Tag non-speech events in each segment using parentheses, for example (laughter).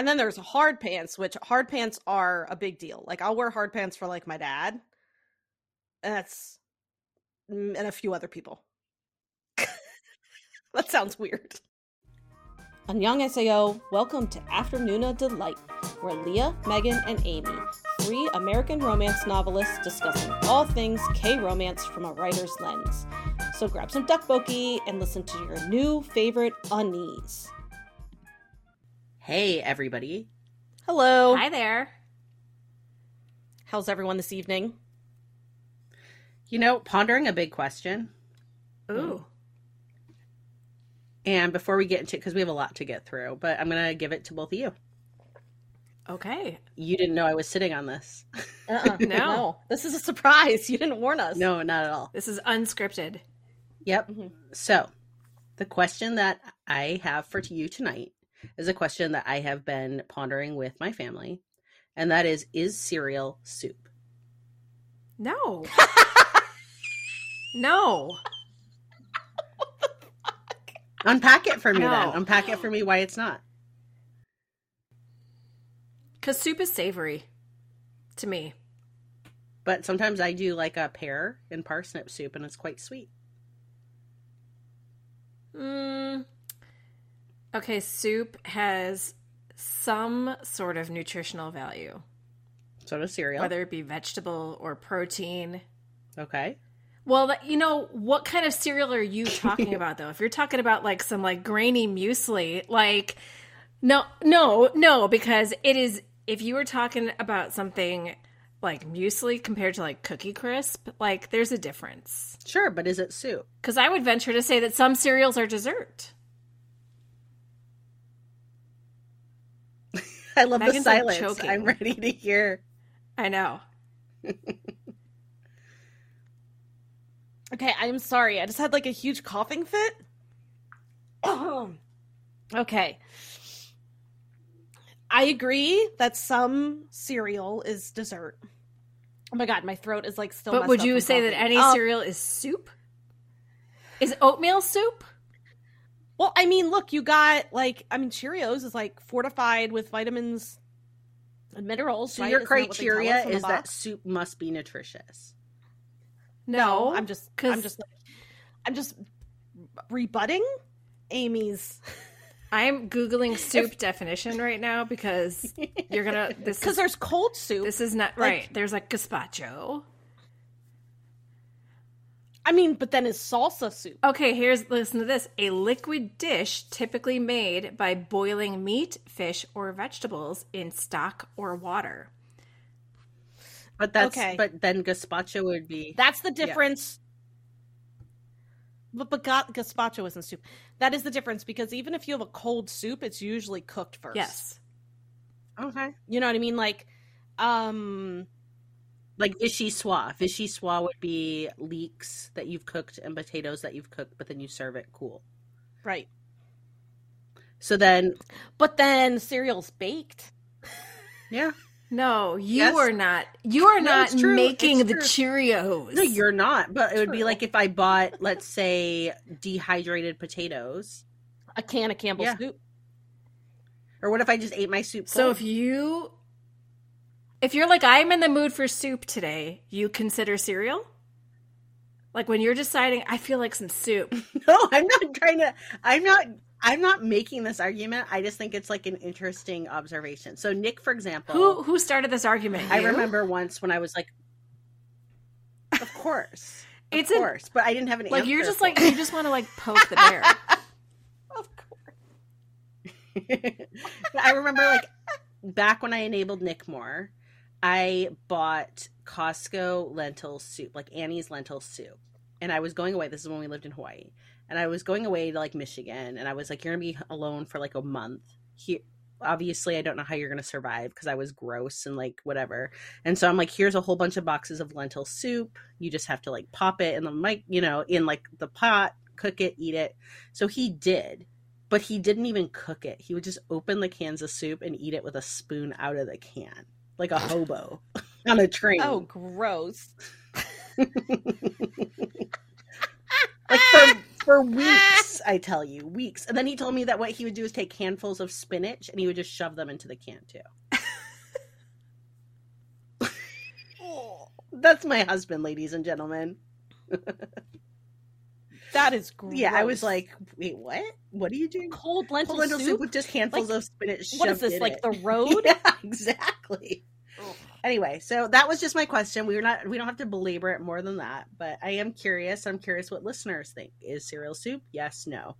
And then there's hard pants, which hard pants are a big deal. Like I'll wear hard pants for like my dad. And that's mm, and a few other people. (laughs) that sounds weird. Annyeonghaseyo, welcome to Afternoona Delight, where Leah, Megan, and Amy, three American romance novelists discussing all things K-romance from a writer's lens. So grab some tteokbokki and listen to your new favorite unnies. Hey, everybody. Hello. Hi there. How's everyone this evening? You know, pondering a big question. Ooh. And before we get into it, because we have a lot to get through, but I'm going to give it to both of you. Okay. You didn't know I was sitting on this. Uh-uh. (laughs) No. This is a surprise. You didn't warn us. no, not at all. This is unscripted. Yep. Mhm. So, the question that I have for you tonight is a question that I have been pondering with my family, and that is Is cereal soup? No. (laughs) no. Unpack it for me then. Unpack it for me why it's not. Because soup is savory to me. But sometimes I do like a pear and parsnip soup, and it's quite sweet. Mm. Okay, soup has some sort of nutritional value, So does cereal. whether it be vegetable or protein. okay. Well, you know, what kind of cereal are you (laughs) talking about though? If you're talking about like some like grainy muesli, like no, no, no, because it is if you were talking about something like muesli compared to like cookie crisp, like there's a difference. Sure, but is it soup? Cuz I would venture to say that some cereals are dessert. (laughs) I love Megan's, the silence. choking. I'm ready to hear. I know. (laughs) Okay, I'm sorry. I just had like a huge coughing fit. (clears throat) okay. I agree that some cereal is dessert. Oh my god, my throat is like still. But messed would up you from say that any Um, cereal is soup? Is oatmeal soup? Well, I mean, look, you got like, I mean, Cheerios is like fortified with vitamins and minerals. So right? your Isn't that what they tell us criteria on the is that soup must be nutritious. No, I'm just, 'cause- I'm just, like, I'm just rebutting Amy's (laughs) I'm googling soup definition right now because you're gonna this (laughs) because there's cold soup. this is not like- right. There's like gazpacho. I mean, but then is salsa soup? Okay, here's listen to this: a liquid dish typically made by boiling meat, fish, or vegetables in stock or water. But that's Okay. but then gazpacho would be That's the difference. But, but ga- gazpacho isn't soup. That is the difference because even if you have a cold soup, it's usually cooked first. Yes, okay. You know what I mean? Like, um, Like vichyssoise. Vichyssoise would be leeks that you've cooked and potatoes that you've cooked, but then you serve it cool. right. So then, But then cereal's baked. yeah, no, you Yes. are not. You are No, not making the true. Cheerios. no, you're not. But it would be like if I bought, let's say, dehydrated potatoes, A can of Campbell's Yeah. soup. or what if I just ate my soup? So if you if you're like I'm in the mood for soup today, you consider cereal? Like when you're deciding I feel like some soup. (laughs) No, I'm not trying to. I'm not. I'm not making this argument. I just think it's like an interesting observation. So Nick, for example, Who who started this argument? I remember once when I was like, of (laughs) course, of It's an- course, but I didn't have an like answer. you're just like it. you just want to like poke the bear. (laughs) Of course. I remember like back when I enabled Nick more, I bought Costco lentil soup, like Annie's lentil soup. And I was going away. This is when we lived in Hawaii. And I was going away to like Michigan. And I was like, you're going to be alone for like a month. Here, obviously, I don't know how you're going to survive because I was gross and like whatever. And so I'm like, here's a whole bunch of boxes of lentil soup. You just have to like pop it in the mic, you know, in like the pot, cook it, eat it. So he did but he didn't even cook it. He would just open the cans of soup and eat it with a spoon out of the can, like a (laughs) hobo on a train. Oh, gross. (laughs) like for for (laughs) weeks. I tell you, weeks. And then he told me that what he would do is take handfuls of spinach and he would just shove them into the can too. That's my husband, ladies and gentlemen. That is gross. Yeah, I was like, wait, what? What are you doing? cold lentil, Cold lentil soup? soup. with just handfuls Like, of spinach. What is this? in Like it. the road? Yeah, exactly. Anyway, so that was just my question. We are not we don't have to belabor it more than that, but I am curious. I'm curious what listeners think. Is cereal soup? Yes, no.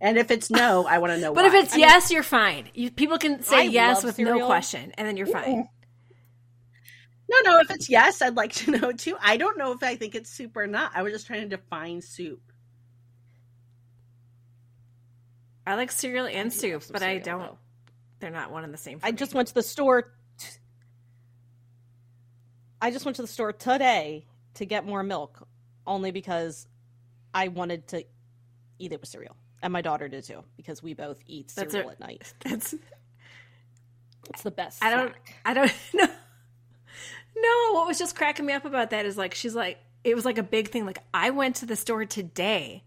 And if it's no, I want to know (laughs) But why. if it's I mean, yes, you're fine. You, people can say I yes love with no question, and then you're fine. no, no, if it's yes, I'd like to (laughs) know too. I don't know if I think it's soup or not. I was just trying to define soup. I like cereal and do soup, love some but I don't. though. They're not one and the same. For I me. just went to the store. I just went to the store today to get more milk, only because I wanted to eat it with cereal, and my daughter did too, because we both eat That's cereal a- at night. (laughs) That's. It's the best. I don't. snack. I don't (laughs) know. No, what was just cracking me up about that is like she's like it was like a big thing. Like I went to the store today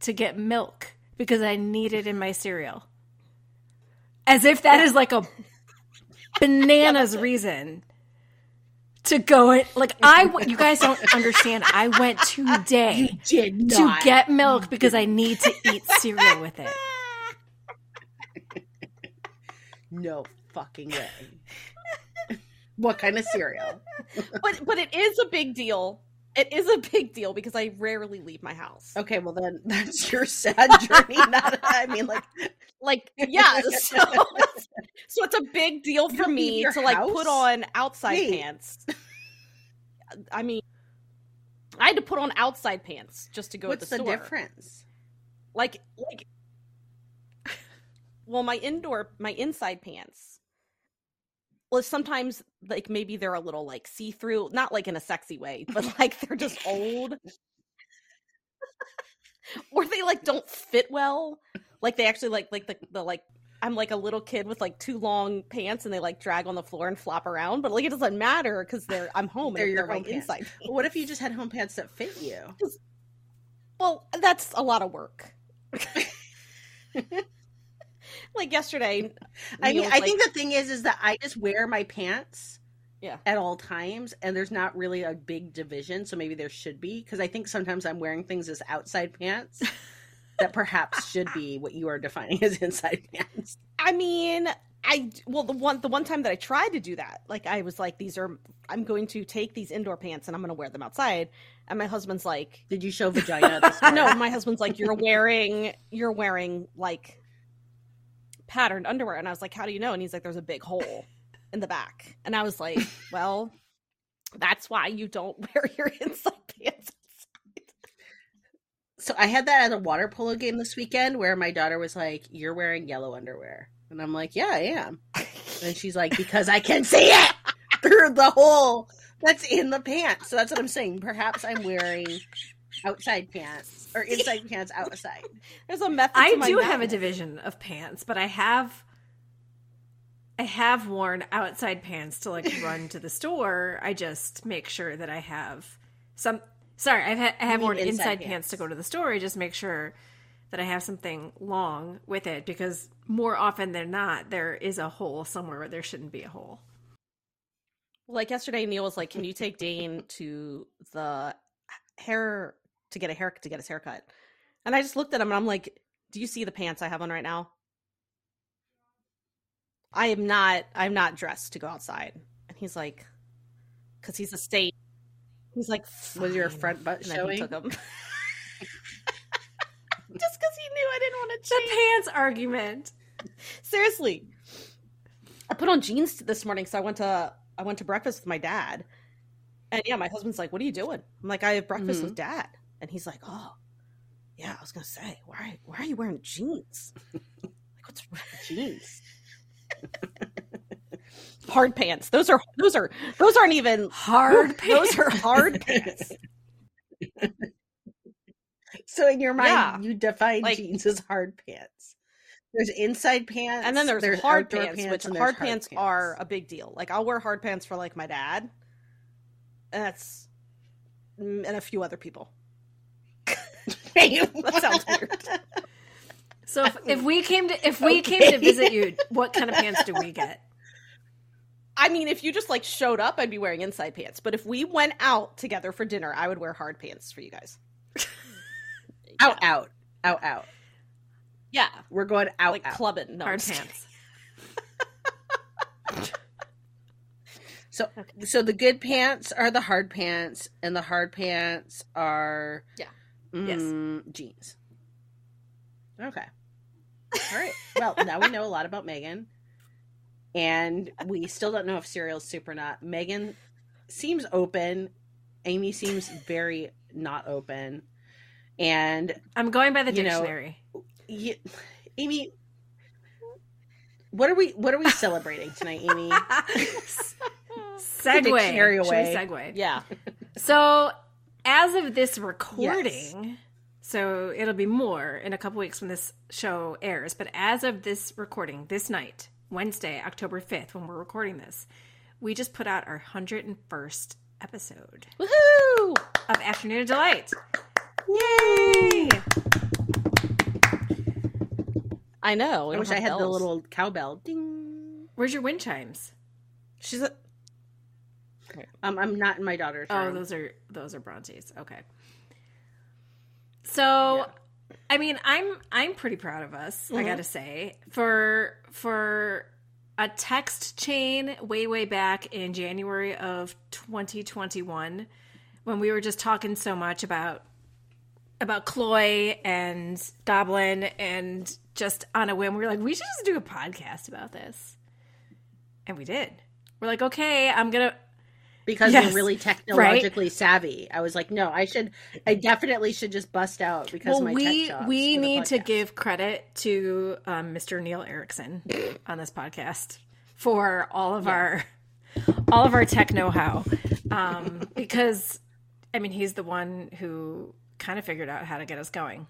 to get milk because I need it in my cereal. As if that is like a (laughs) bananas reason to go it. Like I you (laughs) guys don't understand. I went today to get milk because I need to eat cereal with it. (laughs) no fucking way. (laughs) what kind of cereal? but but it is a big deal. It is a big deal because I rarely leave my house. Okay, well then (laughs) that's your sad journey. Not I mean, like (laughs) Like yeah, so (laughs) so it's a big deal for me to like put on outside Wait. pants. I mean, I had to put on outside pants just to go what's to the, the store. difference? Like like well, my indoor my inside pants. Well, sometimes like maybe they're a little like see through, not like in a sexy way, but (laughs) like they're just old. (laughs) or they like don't fit well. Like they actually like like the, the like I'm like a little kid with like two long pants and they like drag on the floor and flop around, but like it doesn't matter because they're I'm home They're and your they're home pants. inside. Well, what if you just had home pants that fit you? Well, that's a lot of work. (laughs) like yesterday, (laughs) I mean, I like- think the thing is, is that I just wear my pants, Yeah. at all times, and there's not really a big division. So maybe there should be, because I think sometimes I'm wearing things as outside pants (laughs) that perhaps should be what you are defining (laughs) as inside pants. I mean, I well the one the one time that I tried to do that, like I was like, these are I'm going to take these indoor pants and I'm going to wear them outside, and my husband's like, Did you show vagina at the store? no, my husband's like, you're wearing you're wearing like patterned underwear, and I was like, how do you know? And he's like, there's a big hole (laughs) in the back, and I was like, well, that's why you don't (laughs) wear your inside pants. So I had that at a water polo game this weekend where my daughter was like, "You're wearing yellow underwear," and I'm like, "Yeah, I am." And she's like, "Because I can see it through the hole that's in the pants." So that's what I'm saying. Perhaps I'm wearing outside pants or inside (laughs) pants outside. There's a method. I my do have a division of pants, but I have I have worn outside pants to like (laughs) run to the store. I just make sure that I have some sorry, I've had, I have worn inside inside pants. pants to go to the store. I just make sure that I have something long with it because more often than not there is a hole somewhere where there shouldn't be a hole. Like yesterday, Neil was like, "Can you take Dane to the hair to get a hair to get his haircut?" And I just looked at him and I'm like, "Do you see the pants I have on right now? I am not. I'm not dressed to go outside." And he's like, "Cause he's a state." He's like, Was your front butt And showing? took 'em. (laughs) Just because he knew I didn't want to change. The pants argument. Seriously. I put on jeans this morning, so I went to I went to breakfast with my dad. And yeah, my husband's like, What are you doing? I'm like, I have breakfast with mm-hmm. dad. And he's like, Oh, yeah, I was gonna say, why why are you wearing jeans? (laughs) like what's Jeans. (laughs) hard pants? Those are those are those aren't even Hard pants. (laughs) those are hard pants. So in your mind, Yeah. you define Like- jeans as hard pants. There's inside pants, And then there's, hard outdoor pants, which and hard pants are a big deal. Like I'll wear hard pants for like my dad. And that's mm, and a few other people. Name. (laughs) That sounds weird. So if, if we came to if we came to visit you, what kind of pants do we get? I mean, if you just like showed up, I'd be wearing inside pants. But if we went out together for dinner, I would wear hard pants for you guys. (laughs) Out, out, out, out. Yeah, We're going out, like out. clubbing. No, Hard pants. (laughs) So, so the good pants are the hard pants, and the hard pants are Yeah. Yes. mm, jeans. Okay. All right. Well, now we know a lot about Megan, and we still don't know if cereal's soup or not. Megan seems open. Amy seems very not open, and I'm going by the You know, dictionary. Amy, what are we? What are we celebrating tonight, Amy? (laughs) segue. dictionary we away. segue? Yeah, So, as of this recording, so it'll be more in a couple weeks when this show airs, but as of this recording, this night, Wednesday, October 5th, when we're recording this, we just put out our 101st episode woohoo! of Afternoona Delight. Yay! I know. I wish I had the little cowbell. Ding. Where's your wind chimes? She's a. Um, I'm not in my daughter's Oh, room. those are those are Brontes. Okay. So, I mean, I'm I'm pretty proud of us. I got to say for for a text chain way way back in January of 2021 when we were just talking so much about about Chloe and Goblin and just on a whim we were like we should just do a podcast about this. And we did. We're like, "Okay, I'm going to because Yes. we're really technologically savvy. I was like, no, I should, I definitely should just bust out because well, we we need to give credit to um, Mr. Neil Erickson on this podcast for all of our all of our tech know-how, um, because I mean he's the one who kind of figured out how to get us going.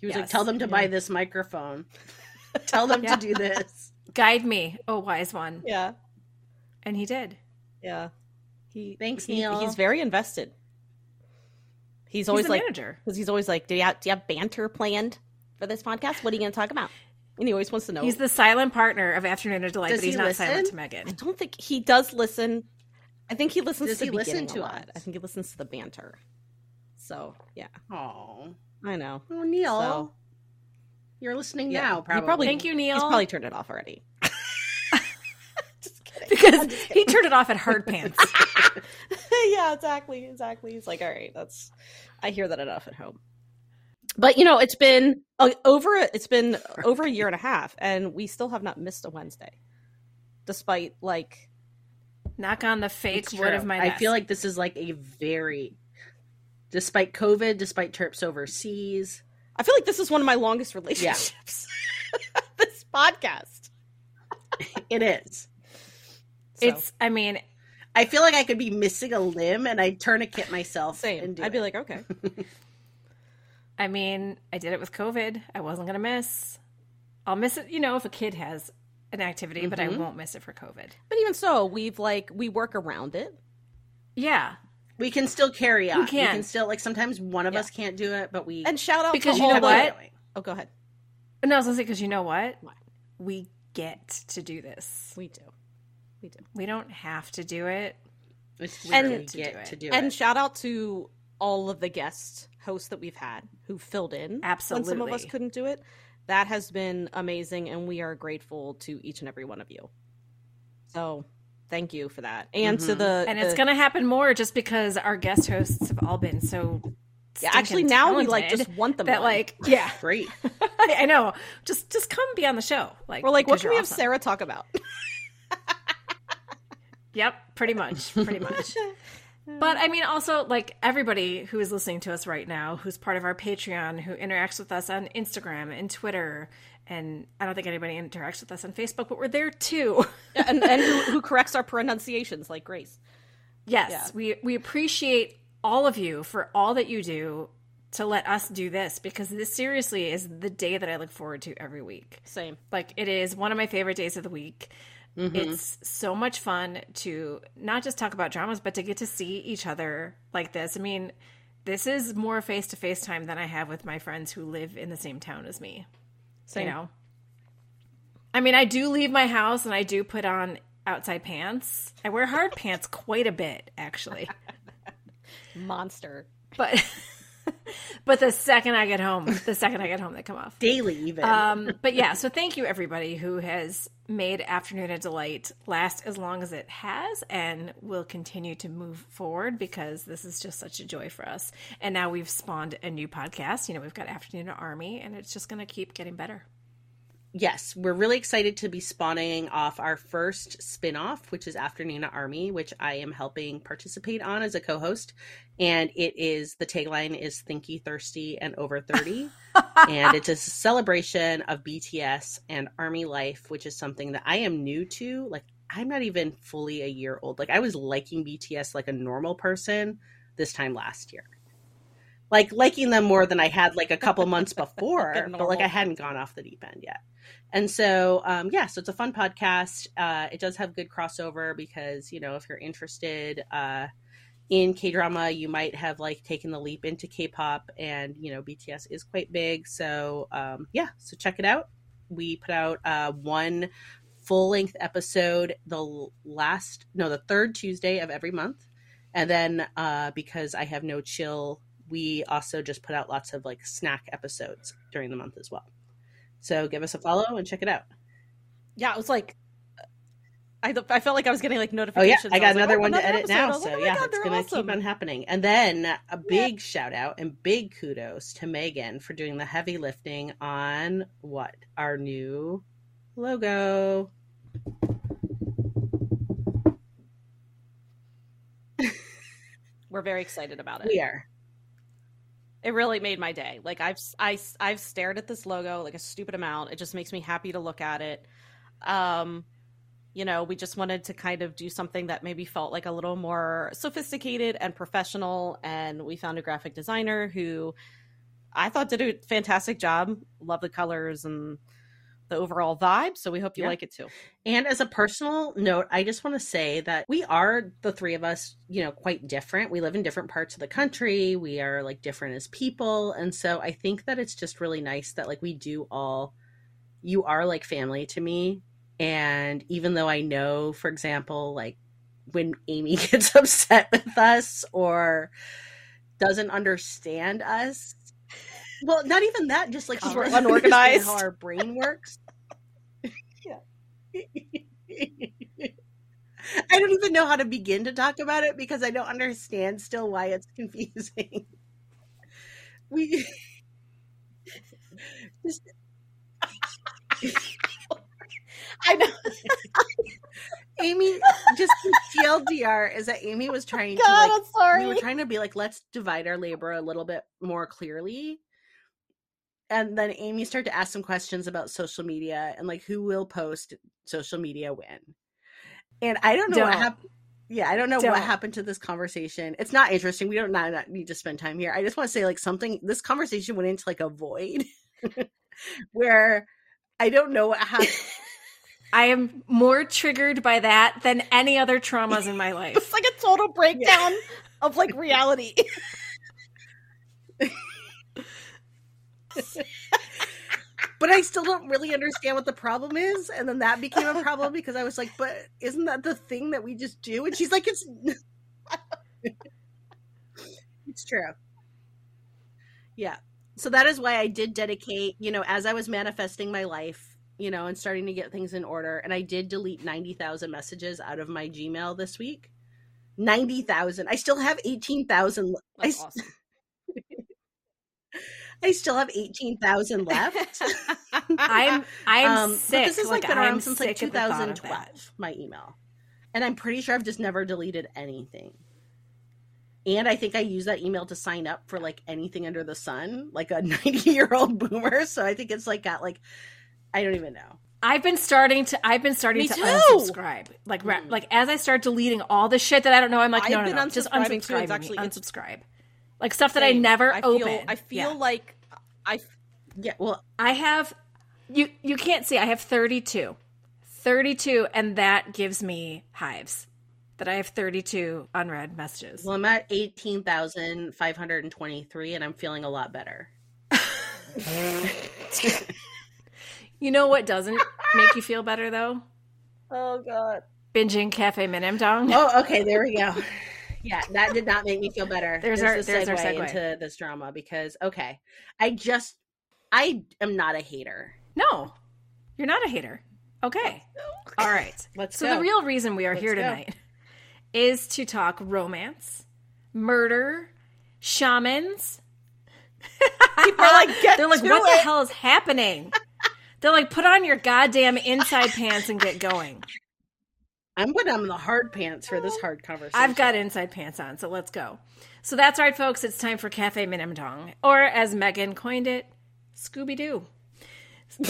He was like, tell them to buy this microphone. (laughs) tell them Yeah. to do this. Guide me, oh wise one, Yeah, and he did. yeah. He Thanks, he- Neil. He's very invested. He's He's always the like, manager. because he's always like, do you have, do you have banter planned for this podcast? What are you going to talk about? And he always wants to know. He's the silent partner of Afternoona Delight, Does but he's he not listen? silent to Megan. I don't think he does listen. I think he listens Does to he the listen beginning to a lot. us? I think he listens to the banter. So yeah, Oh, I know. oh Neil, So- you're listening Yeah. now. Probably. probably- Thank you, Neil. He's probably turned it off already. (laughs) Kidding. because he turned it off at hard (laughs) pants. (laughs) yeah, exactly, exactly. He's like, all right, that's. I hear that enough at home. But you know, it's been uh, over. It's been over a year and a half, and we still have not missed a Wednesday, despite like. Knock on the fake wood of my. I desk. feel like this is like a very, despite COVID, despite trips overseas. I feel like this is one of my longest relationships. this podcast. It is. So, it's. I mean, I feel like I could be missing a limb and I'd tourniquet myself. same. And do I'd be like, okay, (laughs) I mean, I did it with COVID. I wasn't gonna miss. I'll miss it, you know, if a kid has an activity, but I Mhm. won't miss it for COVID. but even so, we've like we work around it. Yeah, we can still carry on. We can. can still like sometimes one of Yeah. us can't do it, but we And shout out Because to you know all the- what? Oh, go ahead. no, I was gonna say because you know what, What? we get to do this. We do. We do. We don't have to do it. It's just And- we to get do it. to do and it. shout out to all of the guest hosts that we've had who filled in Absolutely. when some of us couldn't do it. That has been amazing, and we are grateful to each and every one of you. So, thank you for that, and to Mhm. the And it's the- gonna happen more just because our guest hosts have all been so. yeah. Actually, now we like just want them that on. like (laughs) yeah. Great. (laughs) I know. Just just come be on the show. Like we're like, what can we you're have. Sarah talk about? (laughs) Yep, pretty much, pretty much. (laughs) But I mean, also like everybody who is listening to us right now, who's part of our Patreon, who interacts with us on Instagram and Twitter, and I don't think anybody interacts with us on Facebook, but we're there too. Yeah, and and who, who (laughs) corrects our pronunciations like Grace. yes, Yeah. we we appreciate all of you for all that you do to let us do this because this seriously is the day that I look forward to every week. Same. Like it is one of my favorite days of the week. It's so much fun to not just talk about dramas, but to get to see each other like this. I mean, this is more face to face time than I have with my friends who live in the same town as me. So, You know? I mean, I do leave my house and I do put on outside pants. I wear hard (laughs) pants quite a bit, actually. Monster. But (laughs) but the second I get home, the second I get home, they come off. Daily, even. Um, but yeah, so thank you everybody who has made Afternoona Delight last as long as it has and will continue to move forward because this is just such a joy for us. And now we've spawned a new podcast. You know, we've got Afternoon Army and it's just going to keep getting better. yes, we're really excited to be spawning off our first spin-off, which is Afternoon Army, which I am helping participate on as a co-host. And it is the tagline is Thinky Thirsty and Over 30. (laughs) and it's a celebration of BTS and army life, which is something that I am new to. Like I'm not even fully a year old. Like I was liking BTS like a normal person this time last year. Like liking them more than I had like a couple months (laughs) before, but like I hadn't gone off the deep end yet. And so, um, yeah, so it's a fun podcast. Uh, it does have good crossover because, you know, if you're interested uh, in K drama, you might have like taken the leap into K pop, and, you know, BTS is quite big. So, um, yeah, so check it out. We put out uh, one full length episode the last, no, the third Tuesday of every month. And then uh, because I have no chill, we also just put out lots of like snack episodes during the month as well. So give us a follow and check it out. Yeah, it was like I, I felt like I was getting like notifications. Oh yeah, I got like, another oh, one to another edit. I now. like, So oh yeah, God, it's gonna awesome. keep on happening. And then a big shout out and big kudos to Megan for doing the heavy lifting on what our new logo. (laughs) We're very excited about it. We are. It really made my day. Like I've I, I've stared at this logo like a stupid amount. It just makes me happy to look at it. Um, you know, we just wanted to kind of do something that maybe felt like a little more sophisticated and professional. And we found a graphic designer who I thought did a fantastic job. Love the colors and the overall vibe. So we hope you Yeah. like it too. And as a personal note, I just want to say that we are the three of us, you know, quite different. We live in different parts of the country. We are like different as people. And so I think that it's just really nice that like we do all, you are like family to me. And even though I know, for example, like when Amy (laughs) gets upset with us or doesn't understand us, well, not even that, just like We're unorganized. how our brain works. yeah. I don't even know how to begin to talk about it because I don't understand still why it's (laughs) confusing. We (laughs) just I know. (laughs) Amy just TLDR is that Amy was oh trying to like I'm sorry. we were trying to be like let's divide our labor a little bit more clearly. And then Amy started to ask some questions about social media and like who will post social media when. And I don't know what Don't. happened. Yeah, I don't know Don't. what happened to this conversation. It's not interesting. We don't not, not need to spend time here. I just want to say like something. This conversation went into like a void (laughs) where I don't know what happened. (laughs) I am more triggered by that than any other traumas in my (laughs) life. it's like a total breakdown of like reality. (laughs) but I still don't really understand what the problem is. And then that became a problem because I was like, but isn't that the thing that we just do? And she's like, it's (laughs) it's true. Yeah. So that is why I did dedicate, you know, as I was manifesting my life, you know, and starting to get things in order, and I did delete 90,000 messages out of my Gmail this week. 90,000. I still have 18,000. I, awesome. (laughs) I still have 18,000 left. (laughs) I'm I'm Um, sick. this has like, like, been around I'm since like sick at the thought of that. 2012. My email, and I'm pretty sure I've just never deleted anything. And I think I use that email to sign up for like anything under the sun, like a (laughs) 90 year old boomer. So I think it's like got like I don't even know. I've been starting to I've been starting Me to too. unsubscribe. Like Mm. like as I start deleting all the shit that I don't know, I'm like, I've no, no, no, just unsubscribe. It's actually- it's- unsubscribe. Like stuff that I never I feel, open. I feel Yeah. like I Yeah, well, I have you you can't see I have 32. 32 and that gives me hives. that I have 32 unread messages. Well, I'm at 18,523 and I'm feeling a lot better. (laughs) (laughs) you know what doesn't make you feel better though? (laughs) Oh god. Binging Cafe Minamdang. Oh, okay, there we go. (laughs) Yeah, that did not make me feel better. There's our- there's our segue. into this drama because okay, I just I am not a hater. No, you're not a hater. Okay. All right. (laughs) Let's So go. the real reason we are Let's here go. tonight is to talk romance, murder, shamans. People are like, get They're like, what the hell is happening? They're like, put on your goddamn inside pants and get going. I'm putting on the hard pants for this hard conversation. I've got inside pants on, so let's go. So that's right, folks. It's time for Cafe Minamdang, or as Megan coined it, Scooby Doo. (laughs)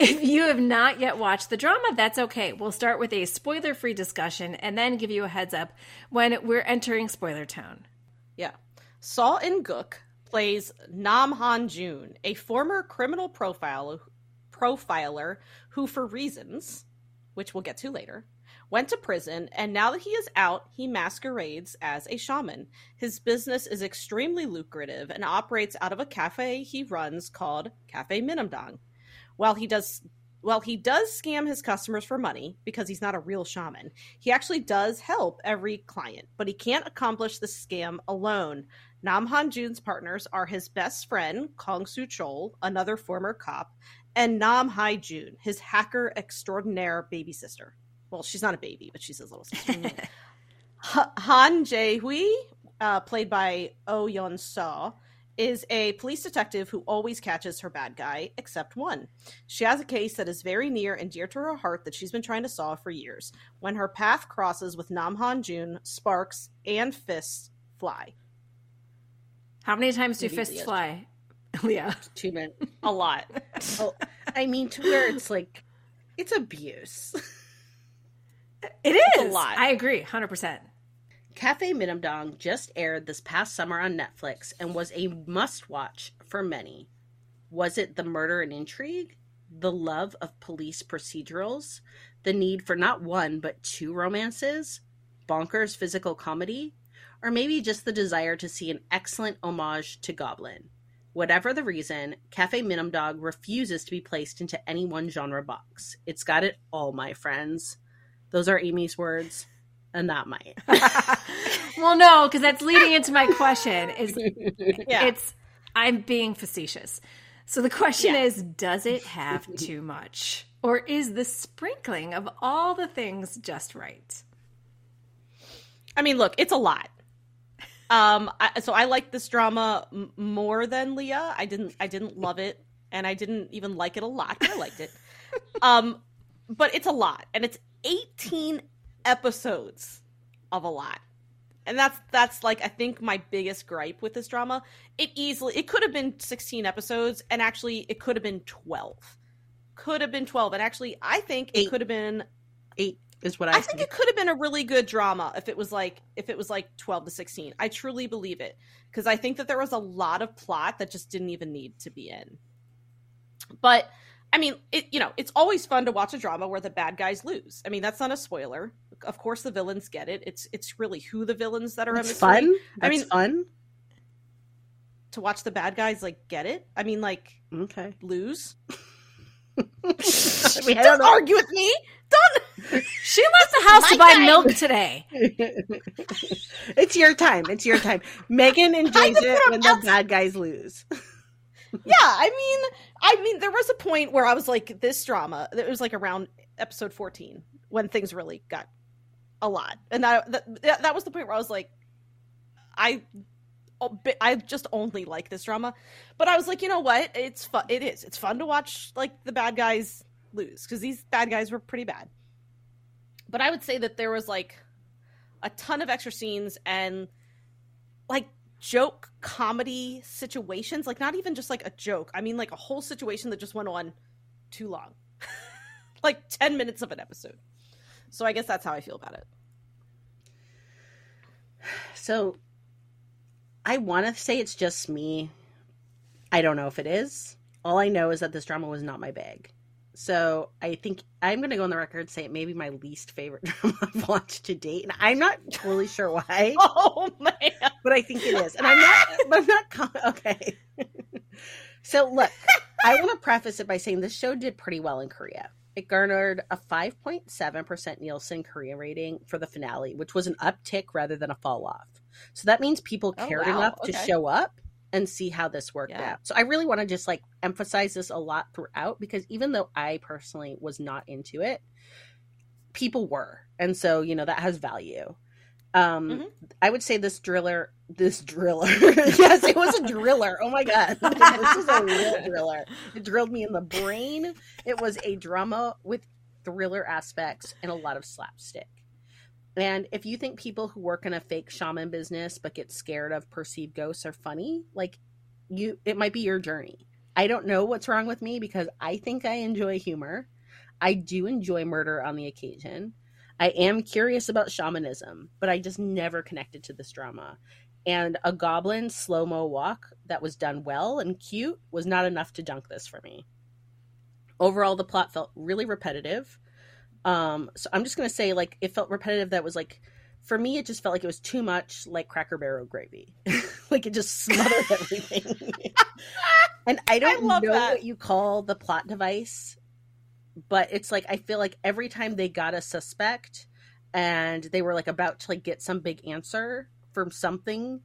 if you have not yet watched the drama, that's okay. We'll start with a spoiler free discussion and then give you a heads up when we're entering Spoiler Town. Yeah. Seo In-guk plays Nam Han Jun, a former criminal profiler, profiler who, for reasons, which we'll get to later, went to prison, and now that he is out, he masquerades as a shaman. His business is extremely lucrative and operates out of a cafe he runs called Cafe Minamdang. While he does while he does scam his customers for money because he's not a real shaman, he actually does help every client, but he can't accomplish the scam alone. Nam Han Jun's partners are his best friend, Kong Su Chol, another former cop, and Nam Hai Jun, his hacker extraordinaire baby sister. Well, she's not a baby, but she's his little sister. (laughs) Han Jae Hui, uh, played by Oh Yeon Seo, is a police detective who always catches her bad guy, except one. She has a case that is very near and dear to her heart that she's been trying to solve for years. When her path crosses with Nam Han Jun, sparks and fists fly. How many times do fists fly? (laughs) Leah. two men. (laughs) A lot. Oh, I mean, to where it's like it's abuse. It a is. lot. I agree, 100%. Cafe Minamdang just aired this past summer on Netflix and was a must watch for many. Was it the murder and intrigue? The love of police procedurals? The need for not one, but two romances? Bonkers physical comedy? Or maybe just the desire to see an excellent homage to Goblin? Whatever the reason, Cafe Minamdang refuses to be placed into any one genre box. It's got it all, my friends. Those are Amy's words, and not mine. (laughs) (laughs) well, no, because that's leading into my question. Is Yeah. it's I'm being facetious. So the question Yeah. is, does it have too much, or is the sprinkling of all the things just right? I mean, look, it's a lot. Um, I, so I like this drama m- more than Leah. I didn't, I didn't love it, and I didn't even like it a lot. But I liked it. (laughs) um, but it's a lot, and it's eighteen episodes of a lot, and that's that's like I think my biggest gripe with this drama. It easily, it could have been sixteen episodes, and actually, it could have been twelve. Could have been twelve, and actually, I think it could have been Eight is what I, I think it could have been a really good drama if it was like if it was like 12 to 16. I truly believe it because I think that there was a lot of plot that just didn't even need to be in. But I mean, it you know, it's always fun to watch a drama where the bad guys lose. I mean, that's not a spoiler. Of course the villains get it. It's it's really who the villains that are mystery. fun. I mean- fun. to watch the bad guys like get it. I mean, like Okay. lose. (laughs) We Don't argue with me. Don't She left the house to buy time. milk today. (laughs) it's your time. It's your time. Megan enjoys (laughs) just it when them the bad guys lose. yeah i mean i mean there was a point where i was like this drama it was like around episode 14 when things really got a lot and that that, that was the point where i was like i oh, i just only like this drama but i was like you know what it's fun it is it's fun to watch like the bad guys lose because these bad guys were pretty bad but i would say that there was like a ton of extra scenes and like joke comedy situations like not even just like a joke i mean like a whole situation that just went on too long (laughs) like 10 minutes of an episode so i guess that's how i feel about it So I want to say it's just me. I don't know if it is. All I know is that this drama was not my bag. So I think I'm going to go on the record and say it may be my least favorite (laughs) drama I've watched to date, and I'm not totally sure why. (laughs) Oh man. but I think it is. And I'm not, but I'm not, okay. so look, I want to preface it by saying this show did pretty well in Korea. It garnered a 5.7% Nielsen Korea rating for the finale, which was an uptick rather than a fall off. So that means people Oh, cared wow. enough to show up and see how this worked Yeah. out. So I really want to just like emphasize this a lot throughout because even though I personally was not into it, people were. And so, you know, that has value. Um Mhm. I would say this driller this driller. (laughs) yes, it was a driller. Oh my god. (laughs) this was a real driller. It drilled me in the brain. It was a drama with thriller aspects and a lot of slapstick. And if you think people who work in a fake shaman business but get scared of perceived ghosts are funny, like you it might be your journey. I don't know what's wrong with me because I think I enjoy humor. I do enjoy murder on the occasion. I am curious about shamanism, but I just never connected to this drama. And a goblin slow mo walk that was done well and cute was not enough to dunk this for me. Overall, the plot felt really repetitive. Um, so I'm just gonna say, like, it felt repetitive. That was like, for me, it just felt like it was too much like Cracker Barrel gravy. (laughs) like it just smothered (laughs) everything. and I don't love know that. what you call the plot device, but it's like I feel like every time they got a suspect and they were like about to like get some big answer from something,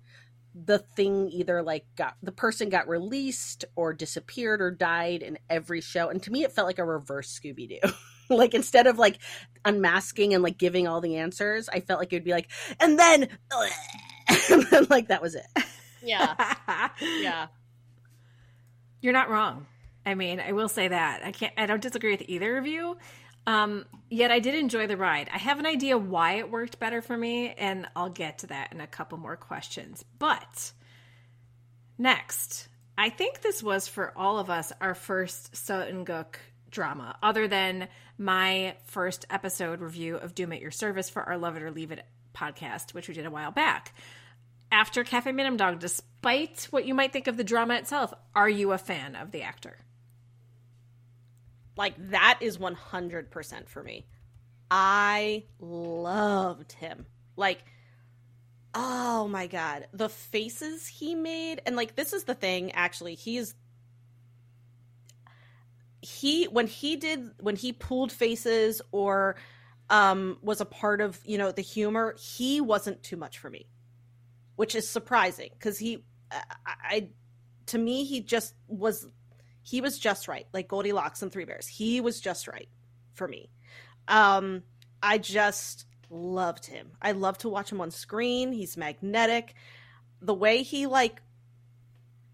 the thing either like got the person got released or disappeared or died in every show. And to me, it felt like a reverse Scooby Doo. (laughs) (laughs) like instead of like unmasking and like giving all the answers, I felt like it would be like, and then, (laughs) and then like that was it. Yeah. (laughs) Yeah. You're not wrong. I mean, I will say that. I can't I don't disagree with either of you. Um, yet I did enjoy the ride. I have an idea why it worked better for me, and I'll get to that in a couple more questions. But next, I think this was for all of us our first Seo In-guk drama, other than my first episode review of Doom at Your Service for our Love It or Leave It podcast, which we did a while back. After Cafe Minamdang, despite what you might think of the drama itself, are you a fan of the actor? Like that is 100% for me. I loved him. Like oh my god, the faces he made and like this is the thing actually, he's he when he did when he pulled faces or um was a part of, you know, the humor, he wasn't too much for me. Which is surprising cuz he I, I to me he just was he was just right like goldilocks and three bears. He was just right for me. Um i just loved him. I love to watch him on screen. He's magnetic. The way he like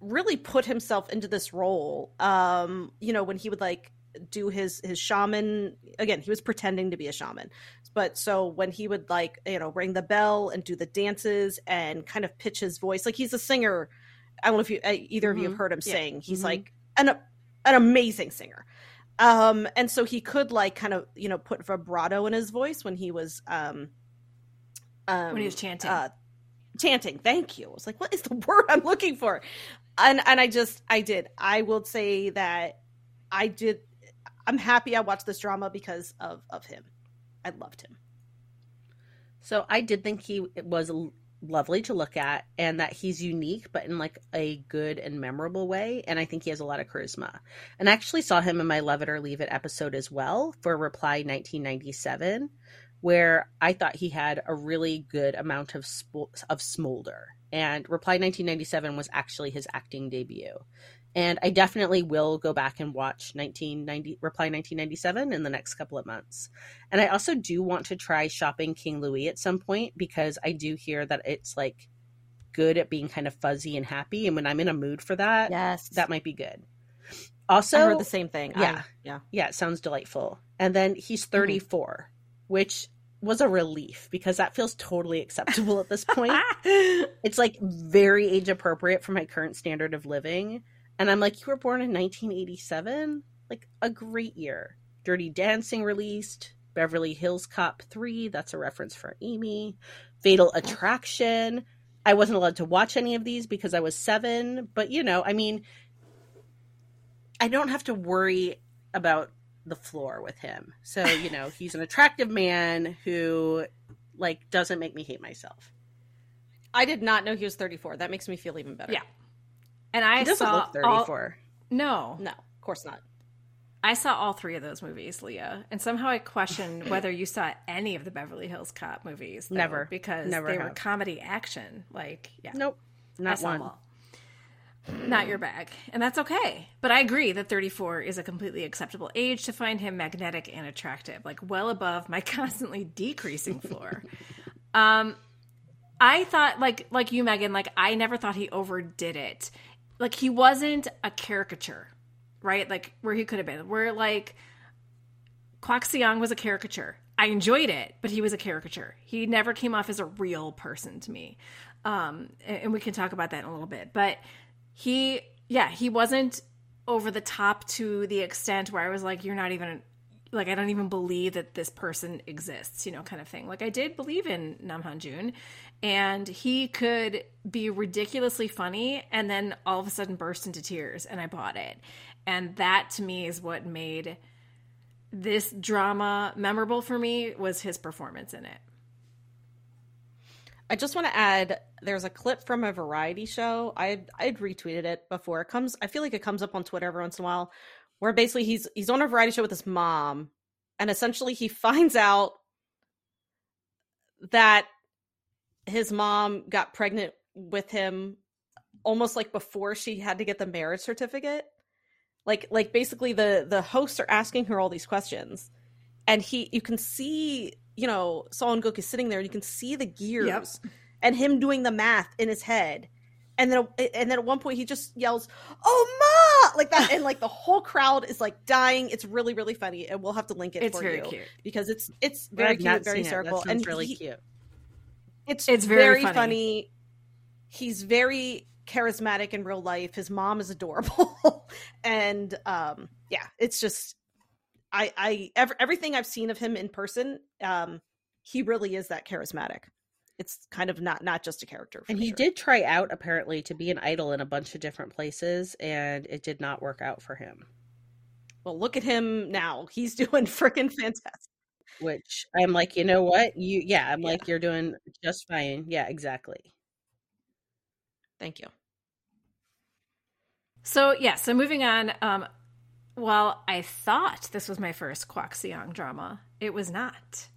really put himself into this role um you know when he would like do his his shaman again he was pretending to be a shaman but so when he would like you know ring the bell and do the dances and kind of pitch his voice like he's a singer i don't know if you uh, either of you have Mhm. heard him Yeah. sing he's Mhm. like an an amazing singer um and so he could like kind of you know put vibrato in his voice when he was um um When he was chanting. uh, chanting thank you i was like what is the (laughs) word i'm looking for and and i just i did i will say that i did i'm happy i watched this drama because of of him i loved him So I did think he was lovely to look at and that he's unique, but in like a good and memorable way. And I think he has a lot of charisma. And I actually saw him in my Love It or Leave It episode as well for Reply 1997, where I thought he had a really good amount of sp- of smolder. And Reply 1997 was actually his acting debut. And I definitely will go back and watch 1990 Reply 1997 in the next couple of months. And I also do want to try shopping King Louie at some point because I do hear that it's like good at being kind of fuzzy and happy. And when I'm in a mood for that, yes that might be good. Also, i heard the same thing I- yeah. yeah yeah, it sounds delightful. And then he's mm-hmm. 34, which was a relief because that feels totally acceptable at this point. (laughs) it's like very age appropriate for my current standard of living. And I'm like, you were born in 1987? Like a great year. Dirty Dancing released, Beverly Hills Cop 3, that's a reference for Amy, Fatal oh. Attraction. I wasn't allowed to watch any of these because I was seven, but you know, I mean, I don't have to worry about the floor with him. So, you know, (laughs) he's an attractive man who like doesn't make me hate myself. I did not know he was 34. That makes me feel even better. Yeah. And I He doesn't saw look 34. All, no, No, of course not. I saw all three of those movies, Leah, and somehow I question (clears throat) whether you saw any of the Beverly Hills Cop movies. though, Never. because Never they were comedy action. Like, yeah, Nope. Not one. Not your bag, and that's okay. But I agree that 34 is a completely acceptable age to find him magnetic and attractive, like well above my (laughs) constantly decreasing floor. um, I thought, like, like you, Megan, like I never thought he overdid it. Like he wasn't a caricature, right? Like where he could have been. Where like Kwak was a caricature. I enjoyed it, but he was a caricature. He never came off as a real person to me. Um, and and we can talk about that in a little bit. But he, yeah, he wasn't over the top to the extent where I was like, you're not even, like, I don't even believe that this person exists, you know, kind of thing. Like, I did believe in Nam Han Jun, and he could be ridiculously funny and then all of a sudden burst into tears, and I bought it. And that to me is what made this drama memorable for me was his performance in it. I just want to add there's a clip from a variety show. I I'd retweeted it before. It comes I feel like it comes up on Twitter every once in a while where basically he's he's on a variety show with his mom and essentially he (laughs) finds out that his mom got pregnant with him almost like before she had to get the marriage certificate. Like like basically the the hosts are asking her all these questions and he you can see you know Seo In-guk is sitting there and you can see the gears and him doing the math in his head and then and then at one point he just yells oh ma like that and like the (laughs) whole crowd is like dying it's really really funny and we'll have to link it It's for very you cute. because it's it's very cute very seen it. hysterical That sounds and really he- cute. it's It's very very, funny. funny. He's very charismatic in real life. His mom is adorable, (laughs) and um, yeah, it's just I I ev- everything I've seen of him in person, um, he really is that charismatic. It's kind of not not just a character. And he sure. did try out apparently to be an idol in a bunch of different places, and it did not work out for him. Well, look at him now. He's (laughs) doing freaking fantastic. Which I'm like, you know what? You yeah, I'm Yeah. like, you're doing just fine. Yeah, exactly. Thank you. So yeah, so moving on. Um, while I thought this was my first Kwak Si-yang drama, it was not.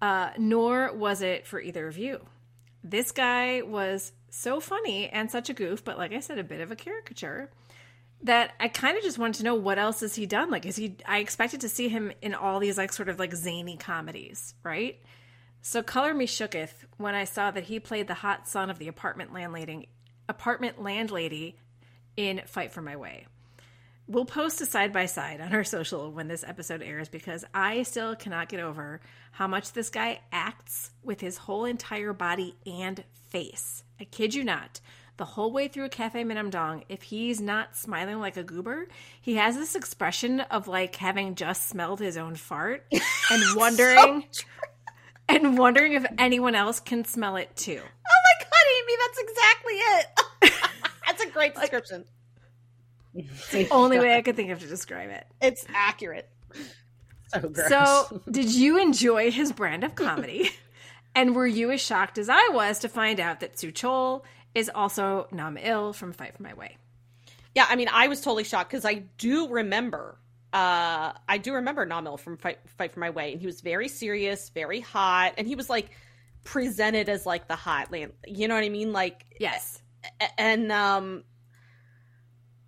Uh, nor was it for either of you. This guy was so funny and such a goof, but like I said, a bit of a caricature. That I kind of just wanted to know what else has he done? Like, is he? I expected to see him in all these like sort of like zany comedies, right? So color me shooketh when I saw that he played the hot son of the apartment landlady, apartment landlady in Fight for My Way. We'll post a side by side on our social when this episode airs because I still cannot get over how much this guy acts with his whole entire body and face. I kid you not. The whole way through Cafe Minamdang, if he's not smiling like a goober, he has this expression of like having just smelled his own fart (laughs) and wondering and wondering if anyone else can smell it too. Oh my god, Amy, that's exactly it. (laughs) that's a great description. (laughs) The only way I could think of to describe it. It's accurate. so gross. So, did you enjoy his brand of comedy? (laughs) And were you as shocked as I was to find out that Sue Chol is also Nam Il from Fight for My Way? Yeah, I mean, I was totally shocked because I do remember, uh, I do remember Namil from Fight, Fight for My Way, and he was very serious, very hot, and he was like presented as like the hot land. You know what I mean? Like, Yes. and um,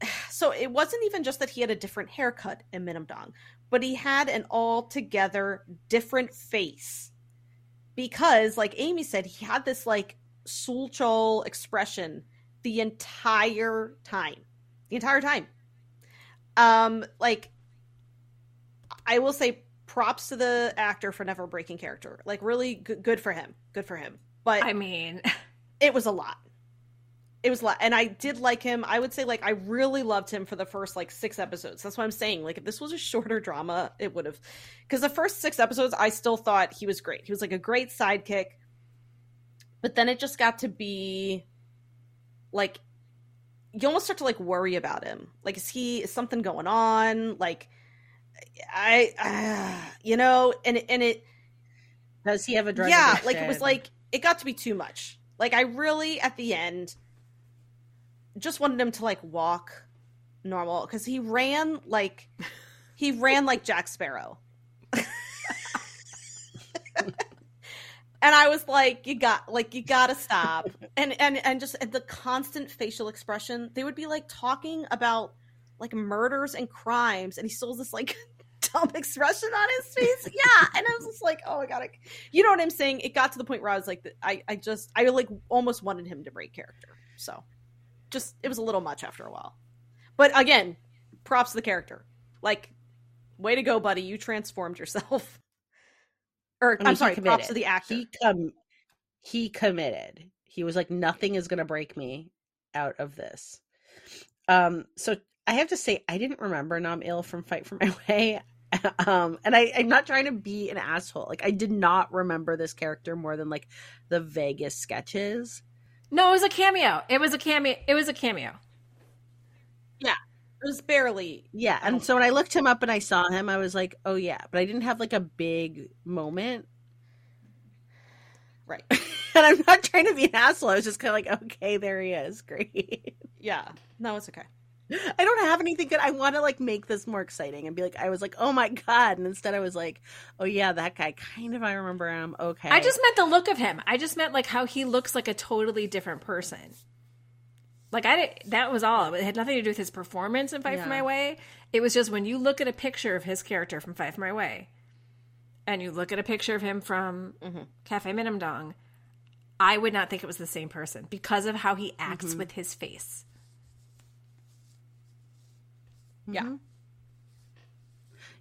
(sighs) so it wasn't even just that he had a different haircut in Minamdang, but he had an altogether different face because, like Amy said, he had this like Sulchol expression the entire time the entire time. Um, like I will say props to the actor for never breaking character. Like really good, good for him. Good for him. But I mean, (laughs) it was a lot. It was and I did like him. I would say like I really loved him for the first like six episodes. That's what I'm saying. Like if this was a shorter drama, it would have. Because the first six episodes, I still thought he was great. He was like a great sidekick. But then it just got to be like you almost start to like worry about him. Like, is he is something going on? Like, I, uh, (sighs) you know, and and it Does he have a drug? yeah like it was like it got to be too much like i really at the end just wanted him to like walk normal because he ran like he (laughs) ran like jack sparrow. And i was like you got like you gotta stop. And and and just the constant facial expression they would be like talking about like murders and crimes and he still has this like (laughs) dumb expression on his face. Yeah and i was just like oh my god I, you know what i'm saying? It got to the point where i was like i i just i like almost wanted him to break character so just it was a little much after a while but again props to the character like way to go buddy you transformed yourself (laughs) or I mean, he sorry props to the actor He com- he committed. He was like, nothing is gonna break me out of this. Um, so I have to say, I didn't remember Nam Il from Fight for My (laughs) Way. (laughs) um, and I, I'm not trying to be an asshole. Like, I did not remember this character more than like the vaguest sketches. No, it was a cameo. It was a cameo. It was a cameo. Yeah. It was barely Yeah, and so when I looked him up and I saw him, I was like, oh yeah, but I didn't have like a big moment. right (laughs) and I'm not trying to be an asshole. I was just kind of like, okay, there he is. (laughs) Great. yeah no it's okay I don't have anything good. I want to like make this more exciting and be like, I was like, oh my god, and instead I was like, oh yeah, that guy. Kind of, I remember him. Okay, I just meant the look of him. I just meant like how he looks like a totally different person. Like I didn't, that was all. It had nothing to do with his performance in Fight for Yeah. My Way. It was just when you look at a picture of his character from Fight for My Way, and you look at a picture of him from mm-hmm. Cafe Minamdang, I would not think it was the same person because of how he acts mm-hmm. with his face. Yeah mm-hmm.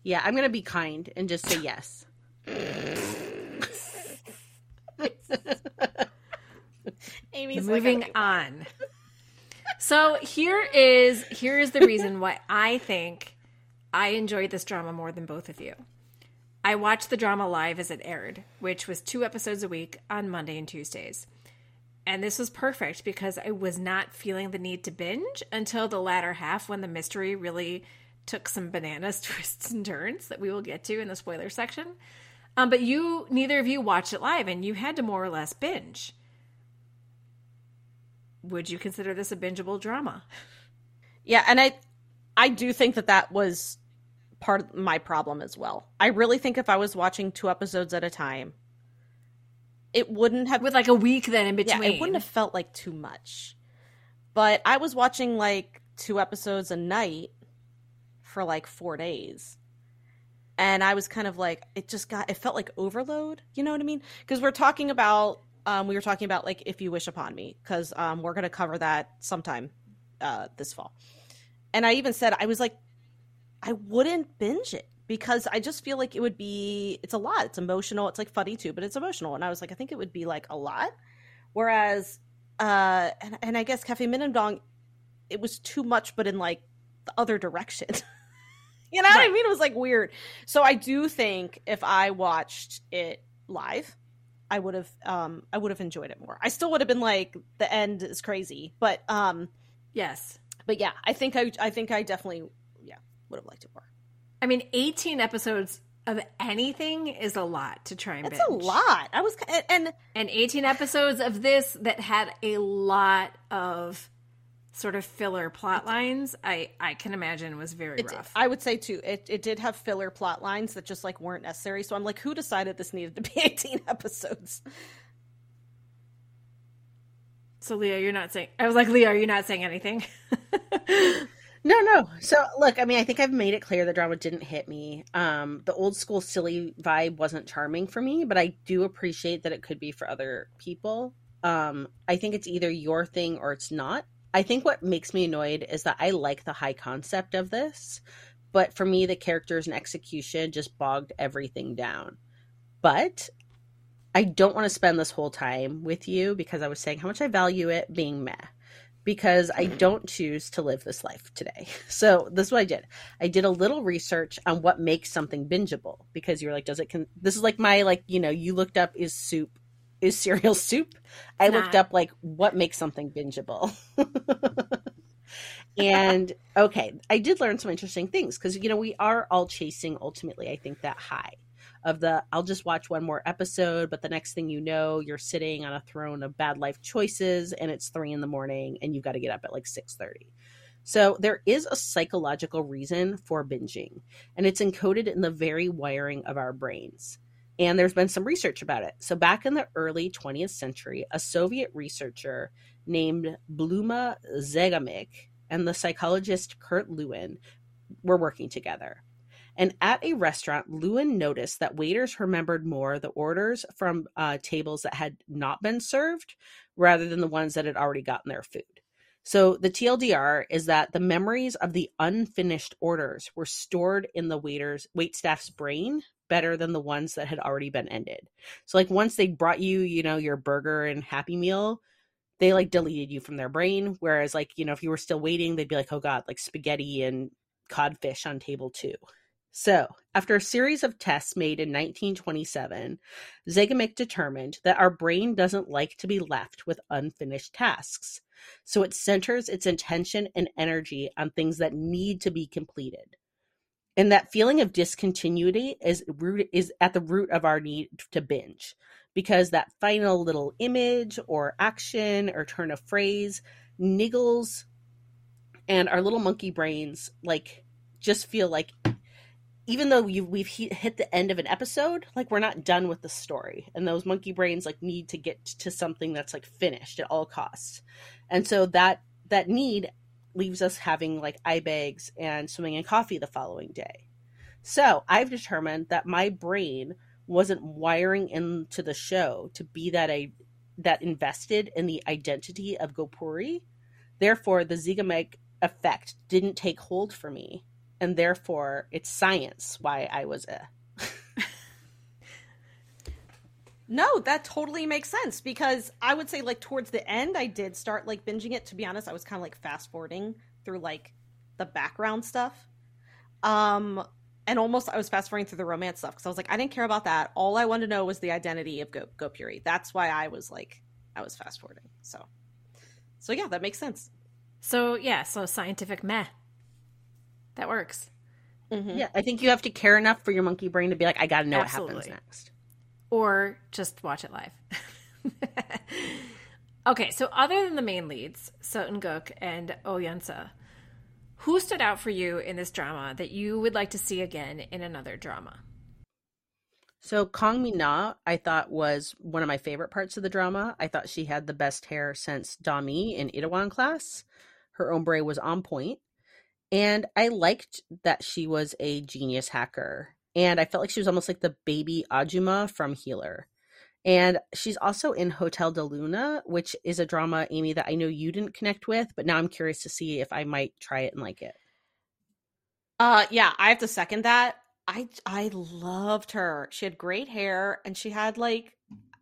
yeah, I'm gonna be kind and just say yes. (laughs) amy's Moving okay, on. (laughs) so here is here is the reason why I think I enjoyed this drama more than both of you. I watched the drama live as it aired, which was two episodes a week on Monday and Tuesdays. And this was perfect because I was not feeling the need to binge until the latter half when the mystery really took some bananas (laughs) twists and turns that we will get to in the spoiler section. Um, but you, neither of you watched it live and you had to more or less binge. Would you consider this a bingeable drama? Yeah, and I I do think that that was part of my problem as well. I really think if I was watching two episodes at a time, it wouldn't have With like a week then in between. yeah, it wouldn't have felt like too much. But I was watching like two episodes a night for like 4 days. And I was kind of like it just got it felt like overload, you know what I mean? Because we're talking about um we were talking about like if you wish upon me cuz um we're going to cover that sometime uh this fall. And I even said I was like I wouldn't binge it because I just feel like it would be it's a lot. It's emotional. It's like funny too, but it's emotional. And I was like, I think it would be like a lot. Whereas uh and, and I guess Cafe Minamdang, it was too much, but in like the other direction. (laughs) you know what I mean? It was like weird. So I do think if I watched it live, I would have um I would have enjoyed it more. I still would have been like the end is crazy, but um Yes. but yeah, I think I I think I definitely yeah would have liked it more. I mean, 18 episodes of anything is a lot to try and That's binge. a lot. I was and, and And 18 episodes of this that had a lot of sort of filler plot lines, I, I can imagine was very it, rough. I would say too, it, it did have filler plot lines that just like weren't necessary. So I'm like, who decided this needed to be (laughs) 18 episodes? so, Leah, you're not saying. I was like, Leah, are you not saying anything? (laughs) No, no. So look, I mean, I think I've made it clear the drama didn't hit me. Um, the old school silly vibe wasn't charming for me, but I do appreciate that it could be for other people. Um, I think it's either your thing or it's not. I think what makes me annoyed is that I like the high concept of this, but for me, the characters and execution just bogged everything down. But I don't want to spend this whole time with you because I was saying how much I value it being meh because I don't choose to live this life today. (laughs) So this is what I did. I did a little research on what makes something bingeable because you're like, does it? Con-? This is like my like you know you looked up is soup is (laughs) cereal soup. I looked up like what makes something bingeable. (laughs) and okay, I did learn some interesting things because you know we are all chasing ultimately. I think that high of the I'll just watch one more episode, but the next thing you know, you're sitting on a throne of bad life choices, and it's three in the morning, and you've got to get up at like six thirty. So there is a psychological reason for binging, and it's encoded in the very wiring of our brains. And there's been some research about it. So back in the early 20th century, a Soviet researcher named Bluma Zeigarnik and the psychologist Kurt Lewin were working together. And at a restaurant, Lewin noticed that waiters remembered more the orders from uh, tables that had not been served rather than the ones that had already gotten their food. So the TLDR is that the memories of the unfinished orders were stored in the waiter's wait staff's brain better than the ones that had already been ended. So like once they brought you, you know, your burger and happy meal, they like deleted you from their brain. Whereas like, you know, if you were still waiting, they'd be like, oh God, like spaghetti and codfish on table two. So, after a series of tests made in 1927, Zeigarnik determined that our brain doesn't like to be left with unfinished tasks. So, it centers its attention and energy on things that need to be completed. And that feeling of discontinuity is root is at the root of our need to binge because that final little image or action or turn of phrase niggles and our little monkey brains like just feel like even though you, we've hit the end of an episode, like we're not done with the story, and those monkey brains like need to get to something that's like finished at all costs, and so that that need leaves us having like eye bags and swimming in coffee the following day. So I've determined that my brain wasn't wiring into the show to be that a that invested in the identity of Gopuri. Therefore, the Zeigarnik effect didn't take hold for me and therefore it's science why I was a. (laughs) no, that totally makes sense because I would say like towards the end I did start like binging it. To be honest, I was kind of like fast forwarding through like the background stuff. Um and almost I was fast forwarding through the romance stuff because I was like, I didn't care about that. All I wanted to know was the identity of Go Gopuri. That's why I was like, I was fast forwarding. So, so yeah, that makes sense. So yeah, so scientific meh. That works. Mm-hmm. Yeah, I think you have to care enough for your monkey brain to be like, I got to know Absolutely. what happens next. Or just watch it live. (laughs) okay, so other than the main leads, Seo and Oh Yeon-seo, who stood out for you in this drama that you would like to see again in another drama? So Kang Mina, I thought was one of my favorite parts of the drama. I thought she had the best hair since Dami in Itaewon class. Her ombre was on point. And I liked that she was a genius hacker. And I felt like she was almost like the baby Ajuma from Healer. And she's also in Hotel del Luna, which is a drama, Amy, that I know you didn't connect with, but now I'm curious to see if I might try it and like it. Uh yeah, I have to second that. I I loved her. She had great hair and she had like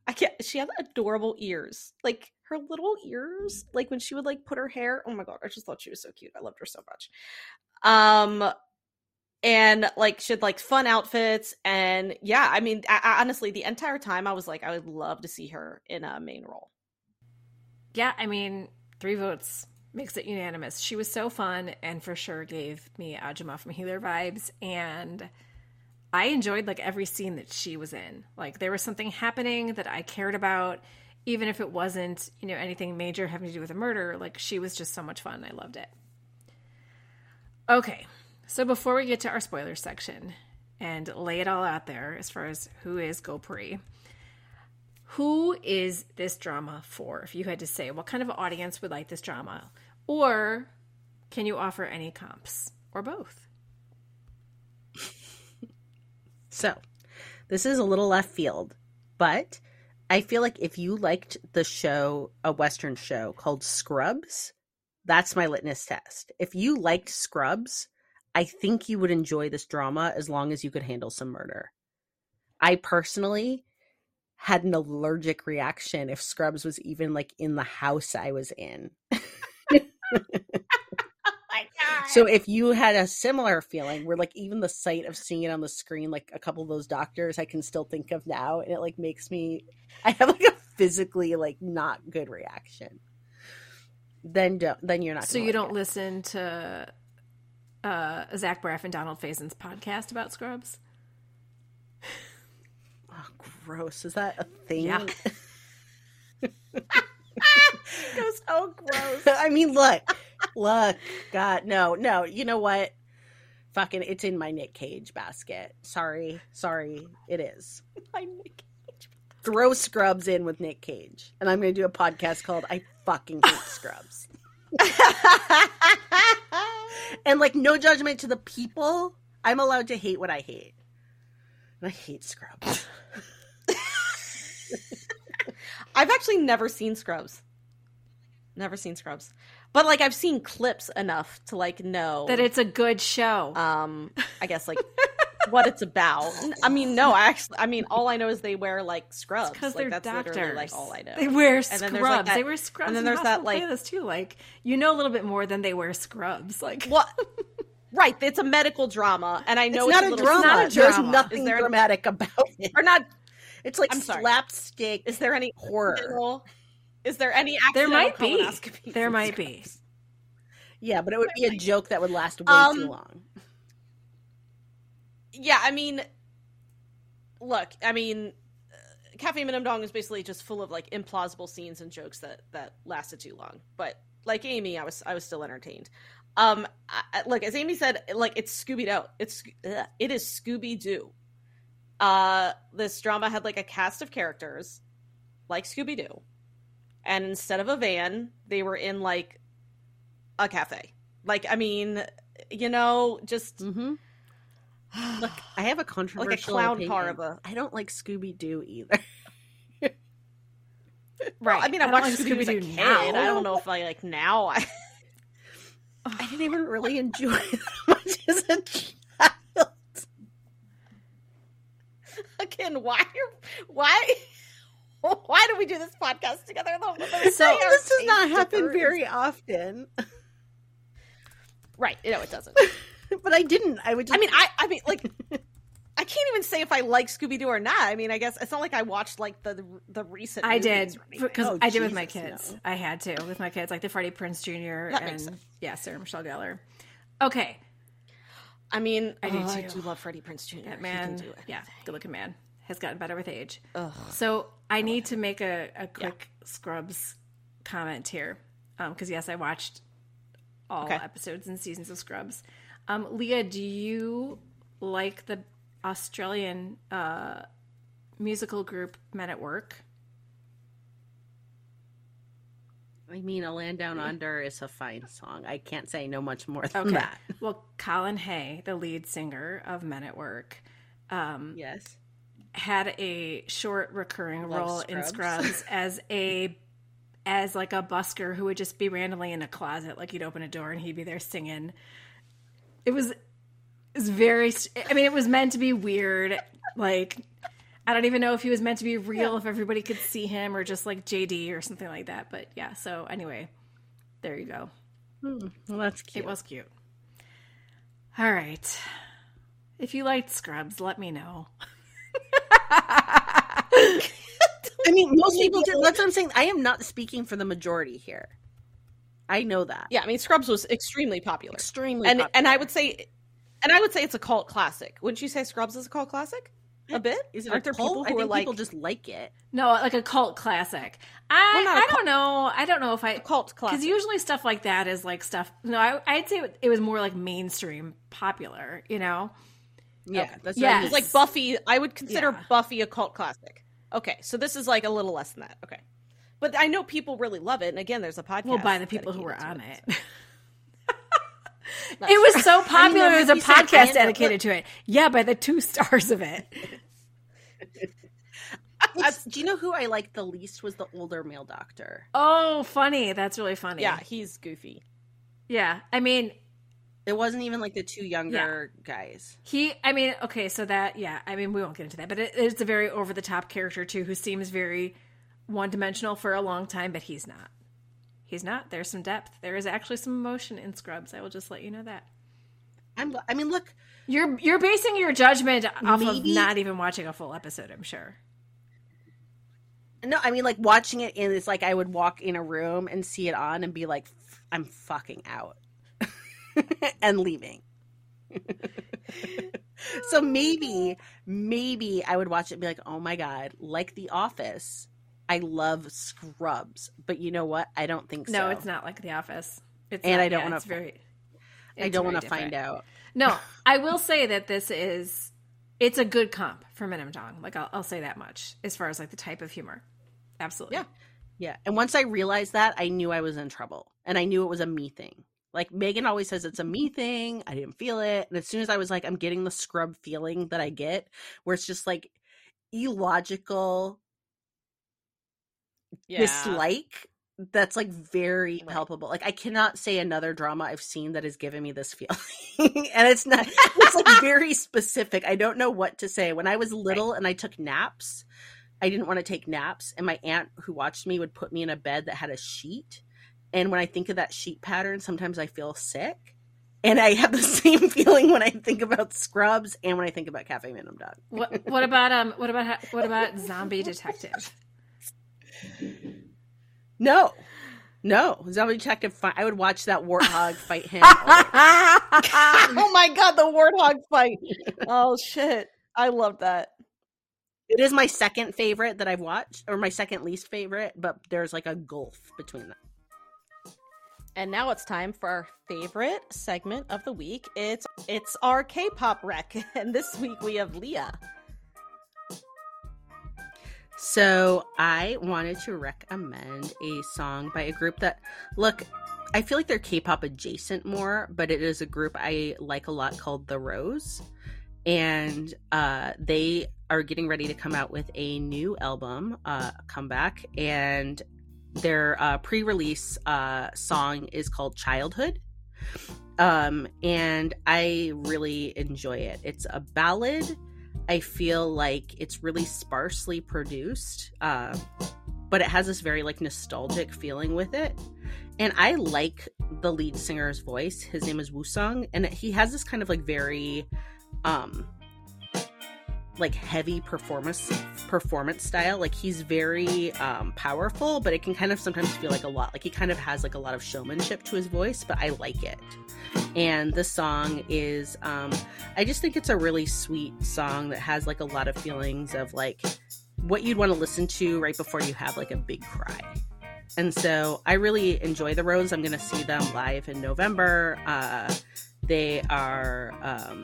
I can't she had adorable ears. Like her little ears like when she would like put her hair oh my god i just thought she was so cute i loved her so much um and like she had like fun outfits and yeah i mean I, I, honestly the entire time i was like i would love to see her in a main role yeah i mean three votes makes it unanimous she was so fun and for sure gave me ajumma from healer vibes and i enjoyed like every scene that she was in like there was something happening that i cared about even if it wasn't, you know, anything major having to do with a murder, like she was just so much fun. I loved it. Okay, so before we get to our spoiler section and lay it all out there as far as who is Gopuri, who is this drama for? If you had to say, what kind of audience would like this drama? Or can you offer any comps or both? So, this is a little left field, but I feel like if you liked the show, a Western show called Scrubs, that's my litmus test. If you liked Scrubs, I think you would enjoy this drama as long as you could handle some murder. I personally had an allergic reaction if Scrubs was even like in the house I was in. (laughs) So if you had a similar feeling where like even the sight of seeing it on the screen, like a couple of those doctors I can still think of now, and it like makes me (laughs) I have like a physically like not good reaction. then don't. Then you're not. So you don't it. listen to uh, Zach Braff and Donald Faison's podcast about Scrubs? Oh, gross. Is that a thing? (laughs) Yeah. Goes so (laughs) gross. I mean, look, look, God, no, no. You know what? Fucking, it's in my Nick Cage basket. Sorry, sorry, it is. (laughs) My Nick Cage. Throw Scrubs in with Nick Cage, and I'm going to do a podcast called "I Fucking Hate (laughs) Scrubs." and like, no judgment to the people. I'm allowed to hate what I hate, and I hate Scrubs. (laughs) I've actually never seen Scrubs. Never seen Scrubs. But like I've seen clips enough to like know That it's a good show. um I guess like (laughs) what it's about. I mean, no, I actually I mean all I know is they wear like scrubs. because like they're that's doctors. literally like all I know. They wear And scrubs. then there's, like, that- they wear scrubs. and then there's that, like- Playlist too. Like you know a little bit more than they wear scrubs. Like What (laughs) Right, it's a medical drama and I know it's it's, not a a little drama. not a There's drama. nothing there- dramatic about it. or not It's like I'm sorry. slapstick. is there any horror? Is there any there might be. There might be. (laughs) Yeah, but it would be a joke that would last way Um, too long. Yeah, I mean, look, I mean, uh, Cafe Minamdang is basically just full of like implausible scenes and jokes that that lasted too long. But like Amy, I was I was still entertained. Um, I- look, as Amy said, like it's Scooby Doo. It's ugh, it is Scooby Doo. Uh, this drama had like a cast of characters, like Scooby Doo, and instead of a van, they were in like a cafe. Like, I mean, you know, just Mm-hmm. Look, (sighs) I have a controversial like a clown opinion. car of a- I don't like Scooby Doo either. (laughs) Well, I mean, I, don't watched like Scooby Doo as a kid. now. I don't know if I like now. I (laughs) I didn't even really enjoy (laughs) it that much as a child. again, why? Why? (laughs) Why do we do this podcast together? Though? So- this does not happen very often. right. No, it doesn't. (laughs) But I didn't. I would. Just, I mean, I, I mean, like, I can't even say if I like Scooby Doo or not. I mean, I guess it's not like I watched like the the recent. I did because Oh, I did with my kids. no. I had to with my kids, like the Freddie Prinze Jr. That and yeah, Sarah Michelle Gellar. Okay, I mean, I do oh, I do love Freddie Prinze Jr. that He man, can do yeah, good looking man, has gotten better with age. Ugh. So I need to make a, a quick Scrubs comment here, because yes, I watched all Okay. episodes and seasons of Scrubs. Um, Leah, do you like the Australian uh, musical group Men at Work? I mean, a land down under is a fine song. I can't say no much more than Okay. that. Well, Colin Hay, the lead singer of Men at Work, um, Yes. Had a short recurring Love role in Scrubs. Scrubs (laughs) as a as like a busker who would just be randomly in a closet, like you'd open a door and he'd be there singing. It was it was very. I mean, it was meant to be weird. Like I don't even know if he was meant to be real, if everybody could see him, or just like JD or something like that. But yeah. So anyway, there you go. Hmm, Well, that's cute. It was cute. All right. If you liked Scrubs, let me know. (laughs) I mean, (laughs) most people did. That's what I'm saying. I am not speaking for the majority here. I know that. Yeah, I mean, Scrubs was extremely popular. Extremely. and and I would say, and I would say it's a cult classic. Wouldn't you say Scrubs is a cult classic? A eh, bit? Is it Aren't a there cult? people I who are like people just like it. No, like a cult classic. I Well, not a I don't know. I don't know if I cult classic? because usually stuff like that is like stuff. No, I, I'd say it was more like mainstream popular. You know, Yeah, that's Yes. what I mean. It's like Buffy. I would consider Yeah. Buffy a cult classic. Okay, so this is like a little less than that. Okay, but I know people really love it. And again, there's a podcast. well, by the people who were on to it. It (laughs) was so popular. there There's might a podcast fandom. dedicated to it. Yeah, by the two (laughs) stars of it. (laughs) It's- do you know who I liked the least was the older male doctor. Oh, funny. That's really funny. Yeah, he's goofy. yeah. I mean, It wasn't even like the two younger guys. He, I mean, okay, so that, yeah, I mean, we won't get into that, but it, it's a very over the top character too, who seems very one dimensional for a long time, but he's not. He's not. There's some depth. There is actually some emotion in Scrubs. I will just let you know that. I'm. I mean, look. You're you're basing your judgment off of not even watching a full episode. I'm sure. No, I mean like watching it and it's like I would walk in a room and see it on and be like, I'm fucking out (laughs) and leaving. (laughs) so maybe, maybe I would watch it and be like, oh my God, like The Office. I love Scrubs, but you know what? I don't think no, so. it's not like The Office. It's And not- I don't yeah, wanna it's very. I don't want to find out. No, (laughs) I will say that this is it's a good comp for Min Dong. Like I'll, I'll say that much as far as like the type of humor. Absolutely. Yeah. Yeah. And once I realized that, I knew I was in trouble. And I knew it was a me thing. Like Megan always says it's a me thing. I didn't feel it. And as soon as I was like, I'm getting the scrub feeling that I get, where it's just like illogical dislike that's like very Right. palpable. Like I cannot say another drama I've seen that has given me this feeling. (laughs) and it's not it's like (laughs) very specific. I don't know what to say. When I was little and I took naps, I didn't want to take naps and my aunt who watched me would put me in a bed that had a sheet. And when I think of that sheet pattern, sometimes I feel sick. And I have the (laughs) same feeling when I think about Scrubs and when I think about Cafe Minimum Dog. What what about um what about what about Zombie Detective? No. No. Zombie Detective fi- I would watch that warthog fight him. (laughs) oh my god, the warthog fight. Oh shit. I love that. It is my second favorite that I've watched, or my second least favorite, but there's like a gulf between them. And now it's time for our favorite segment of the week. It's it's our K-pop rec, (laughs) and this week we have Leah. So I wanted to recommend a song by a group that, look, I feel like they're K-pop adjacent more, but it is a group I like a lot called The Rose, and uh, they are getting ready to come out with a new album, uh, comeback, and their uh, pre-release uh, song is called Childhood. Um, and I really enjoy it. It's a ballad. I feel like it's really sparsely produced, uh, but it has this very like nostalgic feeling with it. And I like the lead singer's voice. His name is Woo-sung, and he has this kind of like very um like heavy performance performance style. Like he's very um powerful, but it can kind of sometimes feel like a lot. Like he kind of has like a lot of showmanship to his voice, but I like it. And the song is um I just think it's a really sweet song that has like a lot of feelings of like what you'd want to listen to right before you have like a big cry. And so I really enjoy the Rose. I'm going to see them live in November. Uh, they are um,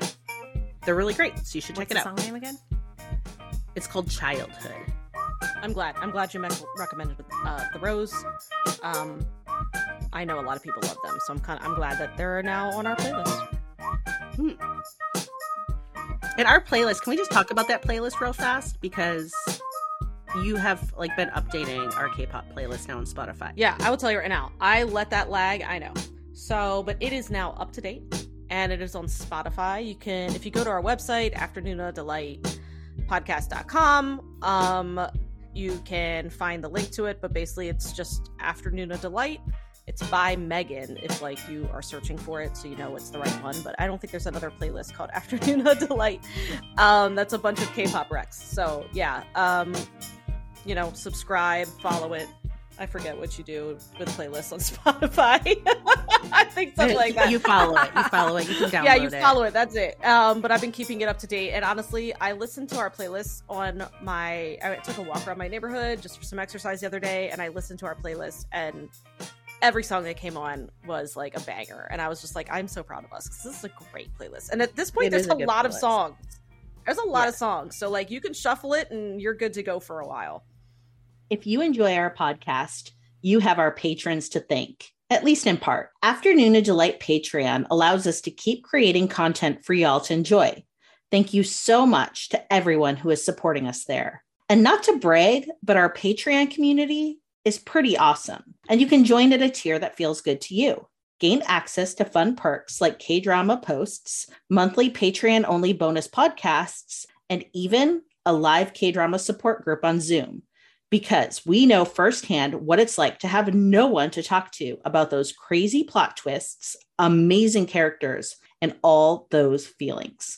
they're really great. So you should check What's it the out. song name again? It's called Childhood. I'm glad. I'm glad you me- recommended uh, the Rose. Um, I know a lot of people love them, so I'm kind of I'm glad that they're now on our playlist. Hmm. And our playlist, can we just talk about that playlist real fast? Because you have like been updating our K-pop playlist now on Spotify. Yeah, I will tell you right now. I let that lag. I know. So, but it is now up to date, and it is on Spotify. You can, if you go to our website, Afternoona Delight podcast.com um you can find the link to it but basically it's just afternoona delight it's by megan if like you are searching for it so you know it's the right one but i don't think there's another playlist called (laughs) afternoona delight um that's a bunch of k-pop recs so yeah um you know subscribe follow it i forget what you do with playlists on (laughs) spotify i think something like that You follow it. You follow it. You can download (laughs) it. yeah, you it. follow it. That's it. Um, but I've been keeping it up to date, and honestly, I listened to our playlist on my. I took a walk around my neighborhood just for some exercise the other day, and I listened to our playlist, and every song that came on was like a banger, and I was just like, I'm so proud of us because this is a great playlist. And at this point, It there's a, a lot of songs. There's a lot Yeah. of songs, so like you can shuffle it, and you're good to go for a while. If you enjoy our podcast, you have our patrons to thank, at least in part. Afternoona Delight Patreon allows us to keep creating content for y'all to enjoy. Thank you so much to everyone who is supporting us there. And not to brag, but our Patreon community is pretty awesome. And you can join at a tier that feels good to you. Gain access to fun perks like K drama posts, monthly Patreon only bonus podcasts, and even a live K drama support group on Zoom because we know firsthand what it's like to have no one to talk to about those crazy plot twists, amazing characters, and all those feelings.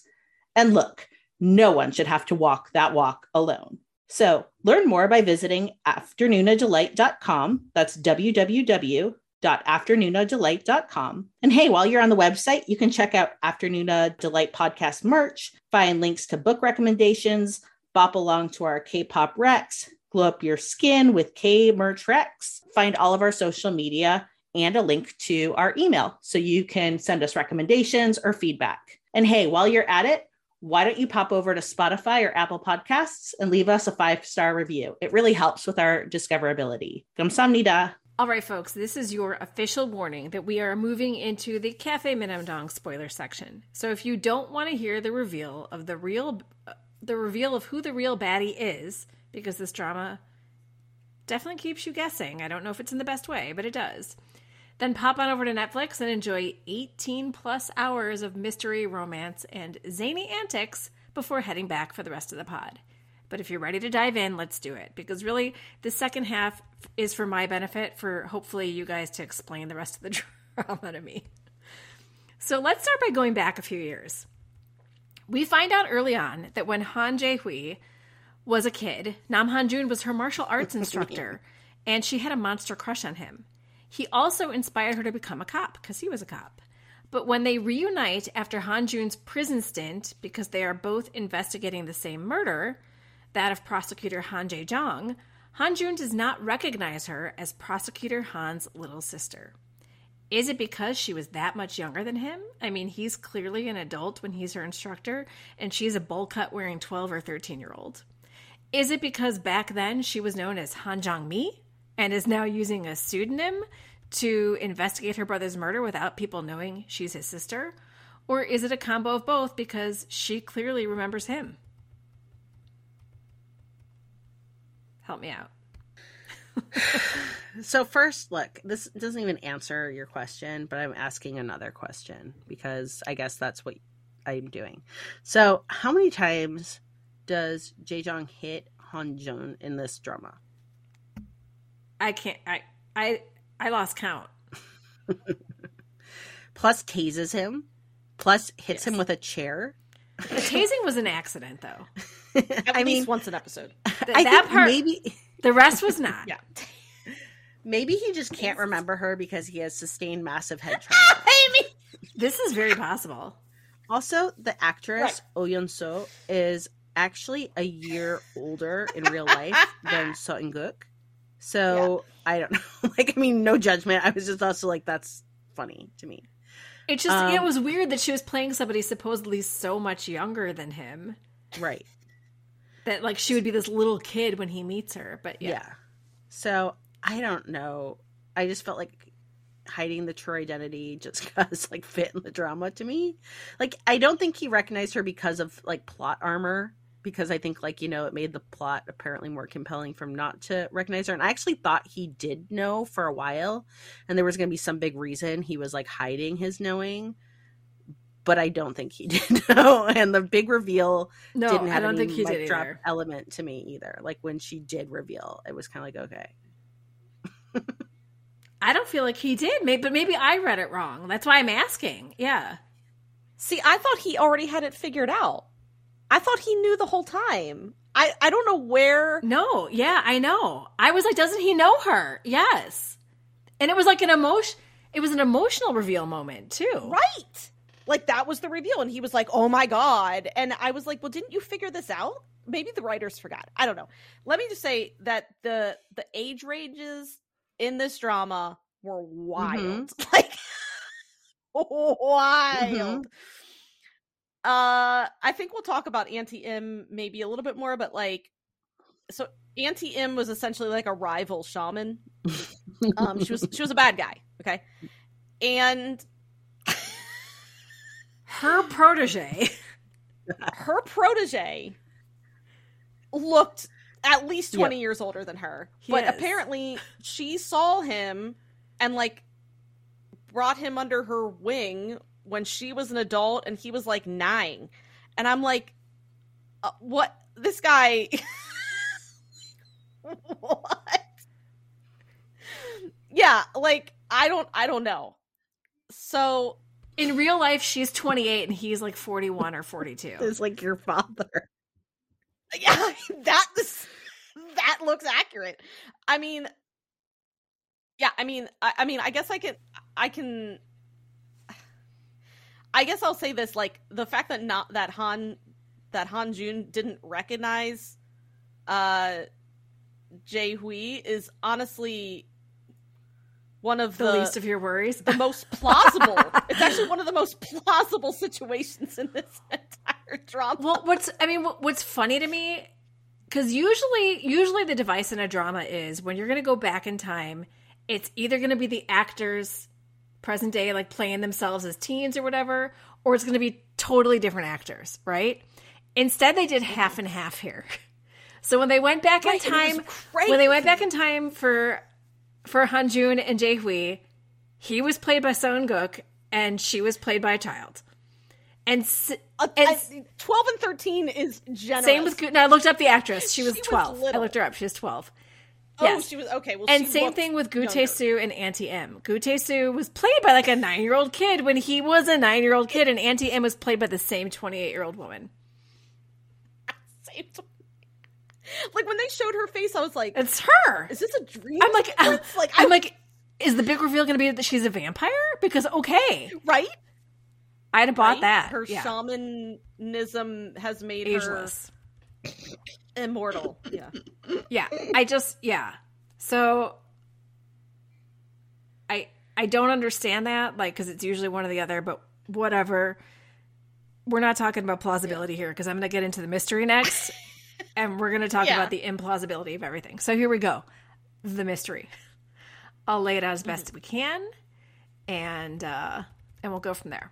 And look, no one should have to walk that walk alone. So learn more by visiting afternoonadelight.com. That's www.afternoonadelight.com. And hey, while you're on the website, you can check out Afternoona Delight podcast merch, find links to book recommendations, bop along to our K-pop Rex, glow up your skin with K merch Rex, find all of our social media and a link to our email so you can send us recommendations or feedback. And hey, while you're at it, why don't you pop over to Spotify or Apple Podcasts and leave us a five star review? It really helps with our discoverability. Kamsamnida. All right, folks, this is your official warning that we are moving into the Cafe Minamdang spoiler section. So if you don't want to hear the reveal of the real, uh, the reveal of who the real baddie is, because this drama definitely keeps you guessing. I don't know if it's in the best way, but it does. Then pop on over to Netflix and enjoy 18 plus hours of mystery, romance, and zany antics before heading back for the rest of the pod. But if you're ready to dive in, let's do it. Because really, the second half is for my benefit, for hopefully you guys to explain the rest of the (laughs) drama to me. So let's start by going back a few years. We find out early on that when Han Jae Hui was a kid, Nam Han Jun was her martial arts instructor, (laughs) and she had a monster crush on him. He also inspired her to become a cop because he was a cop. But when they reunite after Han Jun's prison stint, because they are both investigating the same murder, that of prosecutor Han Jae Jong, Han Jun does not recognize her as prosecutor Han's little sister. Is it because she was that much younger than him? I mean, he's clearly an adult when he's her instructor, and she's a bowl cut wearing 12 or 13 year old. Is it because back then she was known as Han Jong Mi and is now using a pseudonym to investigate her brother's murder without people knowing she's his sister? Or is it a combo of both because she clearly remembers him? Help me out. (laughs) so first, look, this doesn't even answer your question, but I'm asking another question because I guess that's what I'm doing. So, how many times does Jae hit Han Jun in this drama? I can't. I I I lost count. (laughs) plus tases him. Plus hits yes. him with a chair. The tasing was an accident, though. (laughs) At I least mean, once an episode. Th- that part, maybe the rest was not. (laughs) yeah. Maybe he just can't remember her because he has sustained massive head trauma. this is very possible. Also, the actress right. Oh Yeon-seo is actually a year older in real life than (laughs) Seo In-guk. So yeah. I don't (laughs) know. like, I mean, no judgment. I was just also like, that's funny to me. It just um, it was weird that she was playing somebody supposedly so much younger than him. Right. That like she would be this little kid when he meets her. But yeah. yeah. So I don't know. I just felt like hiding the true identity just (laughs) because like fit in the drama to me. Like I don't think he recognized her because of like plot armor because I think like you know it made the plot apparently more compelling from not to recognize her. And I actually thought he did know for a while, and there was going to be some big reason he was like hiding his knowing. But I don't think he (laughs) did know, and the big reveal no, didn't have I don't any think he did drop either. element to me either. Like when she did reveal, it was kind of like okay. I don't feel like he did, maybe, but maybe I read it wrong. That's why I'm asking. Yeah. See, I thought he already had it figured out. I thought he knew the whole time. I I don't know where. No, yeah, I know. I was like, doesn't he know her? Yes, and it was like an emotion. It was an emotional reveal moment too. Right. Like that was the reveal, and he was like, "Oh my god!" And I was like, "Well, didn't you figure this out?" Maybe the writers forgot. I don't know. Let me just say that the the age ranges in this drama were (laughs) (laughs) wild, mm-hmm. like wild. Mm-hmm. Uh, I think we'll talk about anti-m maybe a little bit more, but like, so anti-m was essentially like a rival shaman. um, she was she was a bad guy, okay, and her protege, her protege, looked at least 20 yep. years older than her. But apparently she saw him and like brought him under her wing when she was an adult and he was like nine. And I'm like, uh, what? This guy. (laughs) what? Yeah, like I don't I don't know. So in real life she's 28 and he's like 41 or 42. (laughs) It's like your father. Yeah, (laughs) that is that looks accurate. I mean, yeah, I mean, I, I mean, I guess I can, I can, I guess I'll say this: like the fact that not that Han, that Han Jun didn't recognize, uh, Jae Hui is honestly one of the, the, least of your worries. the most plausible. (laughs) it's actually one of the most plausible situations in this (laughs) entire drama. Well, what's I mean, what's funny to me because usually, usually the device in a drama is when you're going to go back in time, it's either going to be the actors present day, like playing themselves as teens or whatever, or it's going to be totally different actors, right? Instead, they did half and half here. (laughs) So when they went back Right, in time, when they went back in time for for Hanjun and Jae Hui, he was played by Seo In-guk and she was played by a child. And, Uh, and I- Twelve and thirteen is generous. same with Gu- no, I looked up the actress. She was She was twelve. I looked her up. She was twelve. Oh, yes. she was okay. Well, And same thing with Gute. Su and Auntie Im. Gu Tae-soo was played by like a nine year old kid when he was a nine year old kid, and Auntie Im was played by the same twenty eight year old woman. Same Like when they showed her face, I was like, It's her. "Is this a dream?" I'm like, uh, (laughs) I'm I- like, is the big reveal going to be that she's a vampire? Because okay, right? I'd have bought Right? that. Her yeah. shamanism has made ageless. her immortal. Yeah. yeah i just yeah so i i don't understand that like because it's usually one or the other but whatever we're not talking about plausibility here because i'm going to get into the mystery next (laughs) and we're going to talk Yeah. about the implausibility of everything so here we go the mystery i'll lay it out as best we can and uh and we'll go from there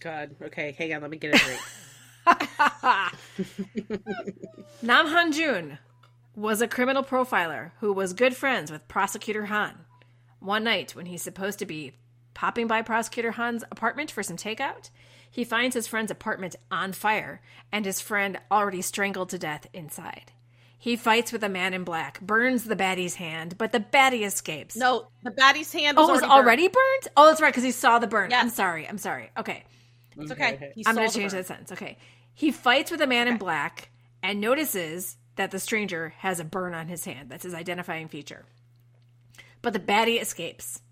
God. Okay, hang on. Let me get a drink. (laughs) Nam Han Jun was a criminal profiler who was good friends with Prosecutor Han. One night, when he's supposed to be popping by Prosecutor Han's apartment for some takeout, he finds his friend's apartment on fire and his friend already strangled to death inside. He fights with a man in black, burns the baddie's hand, but the baddie escapes. No, the baddie's hand. oh, Was it was already already burnt? Oh, that's right, because he saw the burn. Yes. I'm sorry. I'm sorry. Okay. It's okay. He I'm going to change burn. that sentence. Okay. He fights with a man in black and notices that the stranger has a burn on his hand. That's his identifying feature. But the baddie escapes.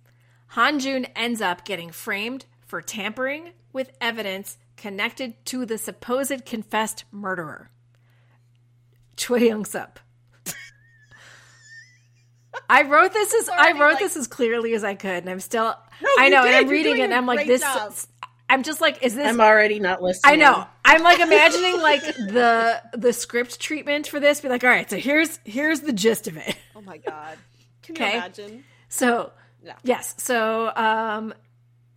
Han Jun ends up getting framed for tampering with evidence connected to the supposed confessed murderer, Choi Young Sup. I wrote this as (laughs) I wrote like- this as clearly as I could, and I'm still. No, I know, and I'm reading it, and I'm like, this. job. I'm just like, is this? I'm already not listening. I know. I'm like imagining like the the script treatment for this. Be like, all right, so here's here's the gist of it. Oh my god. Can you imagine? So Yeah. yes, so um,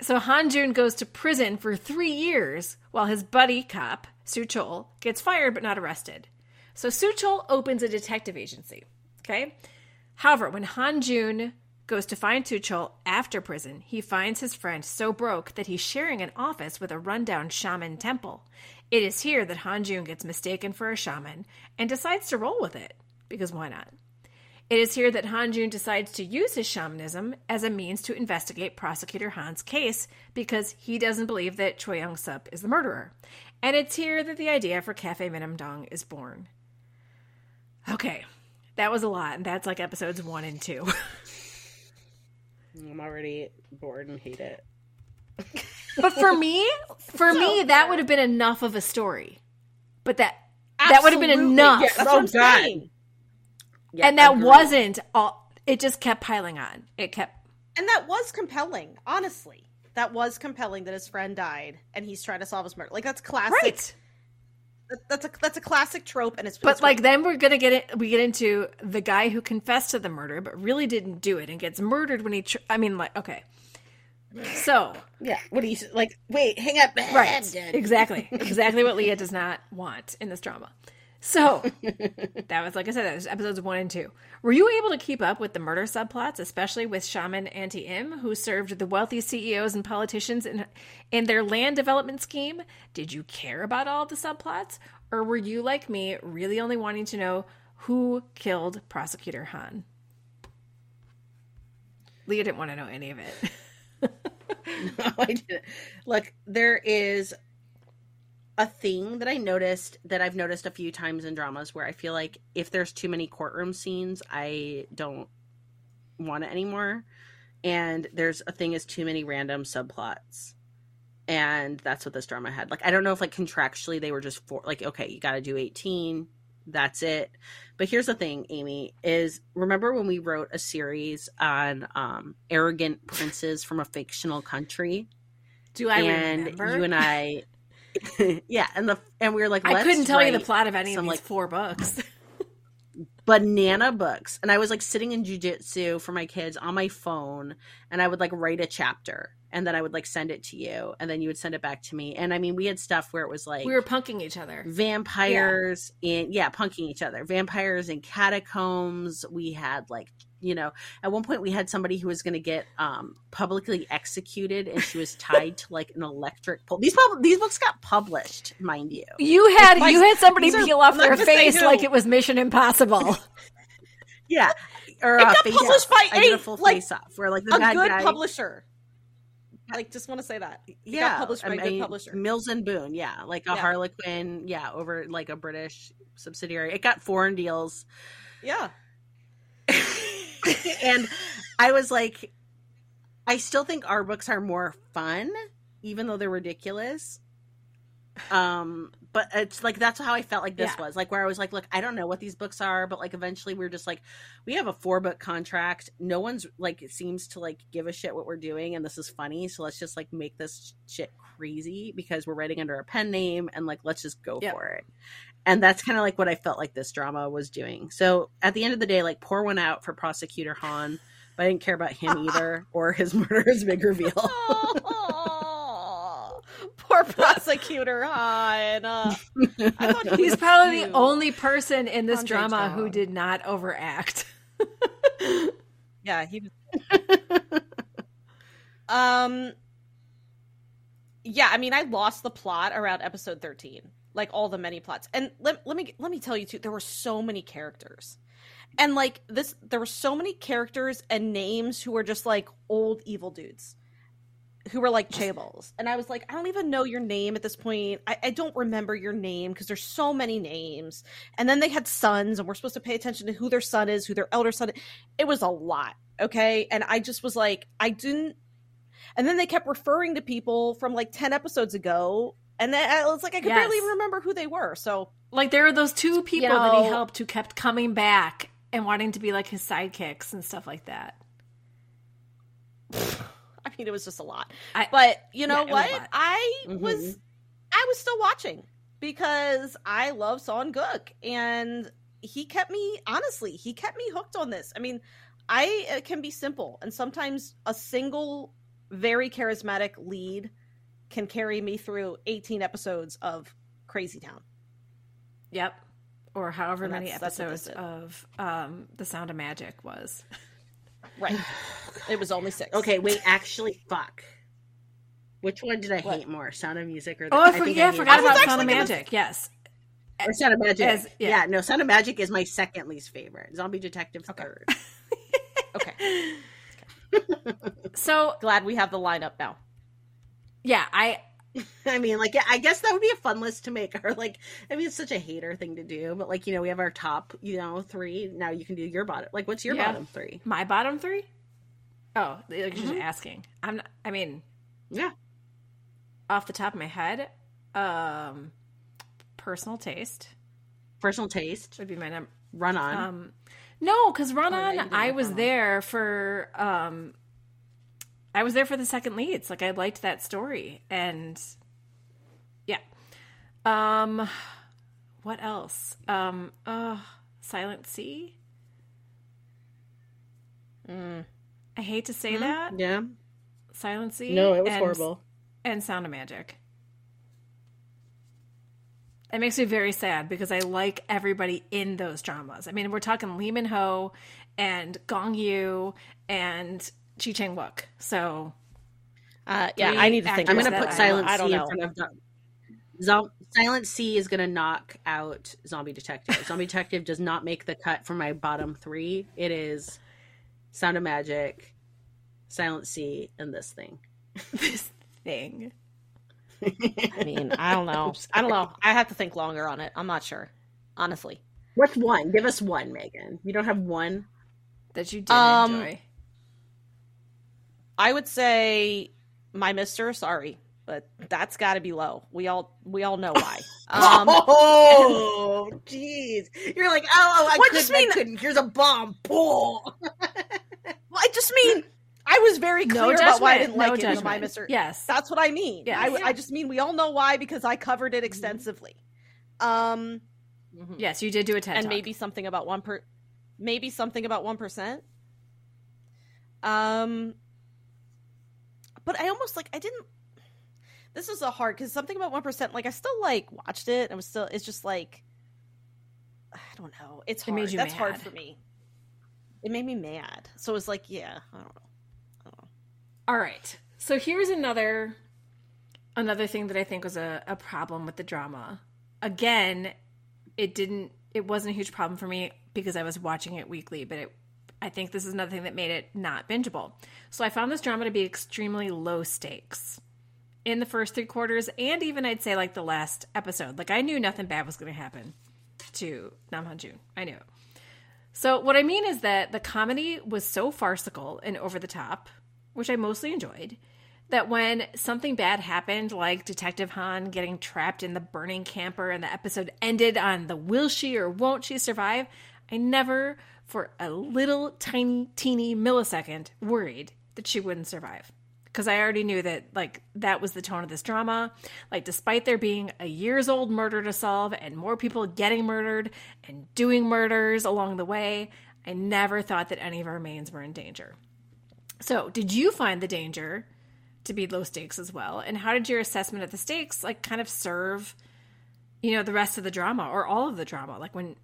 so Han Jun goes to prison for three years while his buddy cop Su Chol gets fired but not arrested. So Su Chol opens a detective agency. Okay. However, when Han Jun goes to find Su Chol after prison, he finds his friend so broke that he's sharing an office with a rundown shaman temple. It is here that Han Jun gets mistaken for a shaman and decides to roll with it because why not? It is here that Han Jun decides to use his shamanism as a means to investigate Prosecutor Han's case because he doesn't believe that Choi Young Sup is the murderer. And it's here that the idea for Cafe Minamdang is born. Okay, that was a lot, and that's like episodes one and two. (laughs) I'm already bored and hate it. but for me, for me, (laughs) that would have been enough of a story. But that that would have been enough. Yeah, that's Oh, what I'm God. saying. Yeah, and that agreed. wasn't all it just kept piling on. It kept And that was compelling, honestly. That was compelling that his friend died and he's trying to solve his murder. Like that's classic. right. That- That's a that's a classic trope, and it's But it's like then we're gonna get it. We get into the guy who confessed to the murder, but really didn't do it, and gets murdered when he. Tr- I mean, like okay. So Yeah. What do you like? Wait, hang up. right, exactly, exactly what Leah does not want in this drama. So that was like I said, that was episodes one and two. Were you able to keep up with the murder subplots, especially with Shaman Auntie Im, who served the wealthy CEOs and politicians in in their land development scheme? Did you care about all the subplots, or were you like me, really only wanting to know who killed Prosecutor Han? Leah didn't want to know any of it. (laughs) no, I didn't. Look, there is a thing that I noticed that I've noticed a few times in dramas where I feel like if there's too many courtroom scenes, I don't want it anymore. And there's a thing is too many random subplots. And that's what this drama had. Like I don't know if like contractually they were just for like okay, you got to do 18. That's it. But here's the thing, Amy, is remember when we wrote a series on um arrogant princes from a fictional country? Do I and remember? you and I (laughs) (laughs) yeah, and the and we were like, I couldn't tell you the plot of any of some, these like, four books. (laughs) banana books, and I was like sitting in jujitsu for my kids on my phone, and I would like write a chapter, and then I would like send it to you, and then you would send it back to me, and I mean, we had stuff where it was like we were punking each other. vampires and yeah punking each other vampires and catacombs we had like you know at one point we had somebody who was going to get um publicly executed and she was tied to like an electric pole these pub- these books got published mind you You had My- you had somebody are- peel off their face like it was Mission Impossible. (laughs) yeah or It uh, got face published off. by I a a, full like, face off where like the a bad good guy publisher. Like, just want to say that. It yeah got published by I a good mean, publisher. mills and boon yeah like a Yeah. harlequin yeah over like a british subsidiary it got foreign deals Yeah. (laughs) (laughs) and I was like, I still think our books are more fun, even though they're ridiculous. Um, but it's like that's how I felt like this Yeah. was like where I was like, look, I don't know what these books are, but like eventually we are just like, we have a four book contract. No one's like it seems to like give a shit what we're doing, and this is funny, so let's just like make this shit crazy because we're writing under a pen name, and like let's just go Yep. for it. And that's kind of like what I felt like this drama was doing. So at the end of the day, like pour one out for prosecutor Han, but I didn't care about him (laughs) either or his (laughs) murderous big reveal. Aw, (laughs) Poor prosecutor Han. Uh, I thought he He's probably cute. the only person in this Andre drama who did not overact. Yeah, he was. um. Yeah, I mean, I lost the plot around episode thirteen, like all the many plots. And let, let me let me tell you too, there were so many characters, and like this, there were so many characters and names who were just like old evil dudes, who were like chaebols. And I was like, I don't even know your name at this point. I, I don't remember your name because there's so many names. And then they had sons, and we're supposed to pay attention to who their son is, who their elder son. Is. It was a lot okay and i just was like i didn't and then they kept referring to people from like 10 episodes ago and then i was like i could Yes. barely even remember who they were so Like there are those two people that he helped who kept coming back and wanting to be like his sidekicks and stuff like that. i mean it was just a lot I- but you know Yeah, it was a what lot. i Mhm. was i was still watching because i love Seo In-guk and he kept me honestly he kept me hooked on this i mean i uh, can be simple and sometimes a single very charismatic lead can carry me through 18 episodes of crazy town Yep. Or however many that's- that's what episodes of um, The Sound of Magic was. (laughs) right it was only six okay, wait, actually, fuck. Which one did I What? hate more, Sound of Music or? The, Oh, I, for- yeah, I forgot about Sound of gonna- Magic. Yes. or Sound of Magic. As- yeah. yeah. no, Sound of Magic is my second least favorite. Zombie Detective Okay. third. (laughs) okay (laughs) So, glad we have the lineup now yeah, I (laughs) I mean, like, yeah, I guess that would be a fun list to make. Or like, I mean, it's such a hater thing to do, but like, you know, we have our top, you know, three. Now you can do your bottom. Like, what's your Yeah. bottom three? my bottom 3? Oh, just Mm-hmm. asking. I'm not, I mean, Yeah, off the top of my head, um personal taste personal taste. would be my number Run on. Um, no, because Run Oh, yeah, On, I was On. there for. Um, I was there for the second leads. Like I liked that story, and yeah. Um, what else? Um, uh, Silent Sea. Mm. I hate to say that. yeah. Silent Sea. No, it was and- horrible. And Sound of Magic. It makes me very sad because I like everybody in those dramas. I mean, we're talking Lee Min Ho and Gong Yu and Ji Chang Wook. So Uh, yeah, I need to think. I'm gonna put that I that. Silent I don't C in front of. Zom- Silent Sea is gonna knock out Zombie Detective. Zombie Detective does not make the cut for my bottom three. It is Sound of Magic, Silent Sea, and this thing. (laughs) this thing. I mean, I don't know. I don't know. I have to think longer on it. I'm not sure, honestly. What's one? Give us one, Megan. You don't have one. that you did Um, enjoy. I would say my Mister. Sorry, but that's got to be low. We all we all know why. (laughs) Um, oh, (laughs) jeez. You're like, oh, I What couldn't, just mean- I couldn't. Here's a bomb. Pull. (laughs) well, I just mean I was very No clear about why I didn't like no it. My. Mister. Yes. That's what I mean. Yes. I, I just mean we all know why because I covered it extensively. Um, Yes, you did do a TED and Talk. maybe something about one per, maybe something about one percent. Um, but I almost like I didn't. This is a hard because something about one percent. Like I still like watched it. I was still. It's just like I don't know. It's It hard. made you That's hard for me. It made me mad. So it was like, yeah, I don't know. All right. So here's another another thing that I think was a, a problem with the drama. Again, it didn't it wasn't a huge problem for me because I was watching it weekly, but it I think this is another thing that made it not bingeable. So I found this drama to be extremely low stakes in the first three quarters and even I'd say like the last episode. Like I knew nothing bad was gonna happen to Nam Han Jun. I knew. So what I mean is that the comedy was so farcical and over the top, which I mostly enjoyed, that when something bad happened, like Detective Han getting trapped in the burning camper and the episode ended on the will she or won't she survive, I never for a little tiny teeny millisecond worried that she wouldn't survive. Because I already knew that like that was the tone of this drama. Like despite there being a years old murder to solve and more people getting murdered and doing murders along the way, I never thought that any of our mains were in danger. So, did you find the danger to be low stakes as well? And how did your assessment of the stakes like kind of serve, you know, the rest of the drama or all of the drama? Like when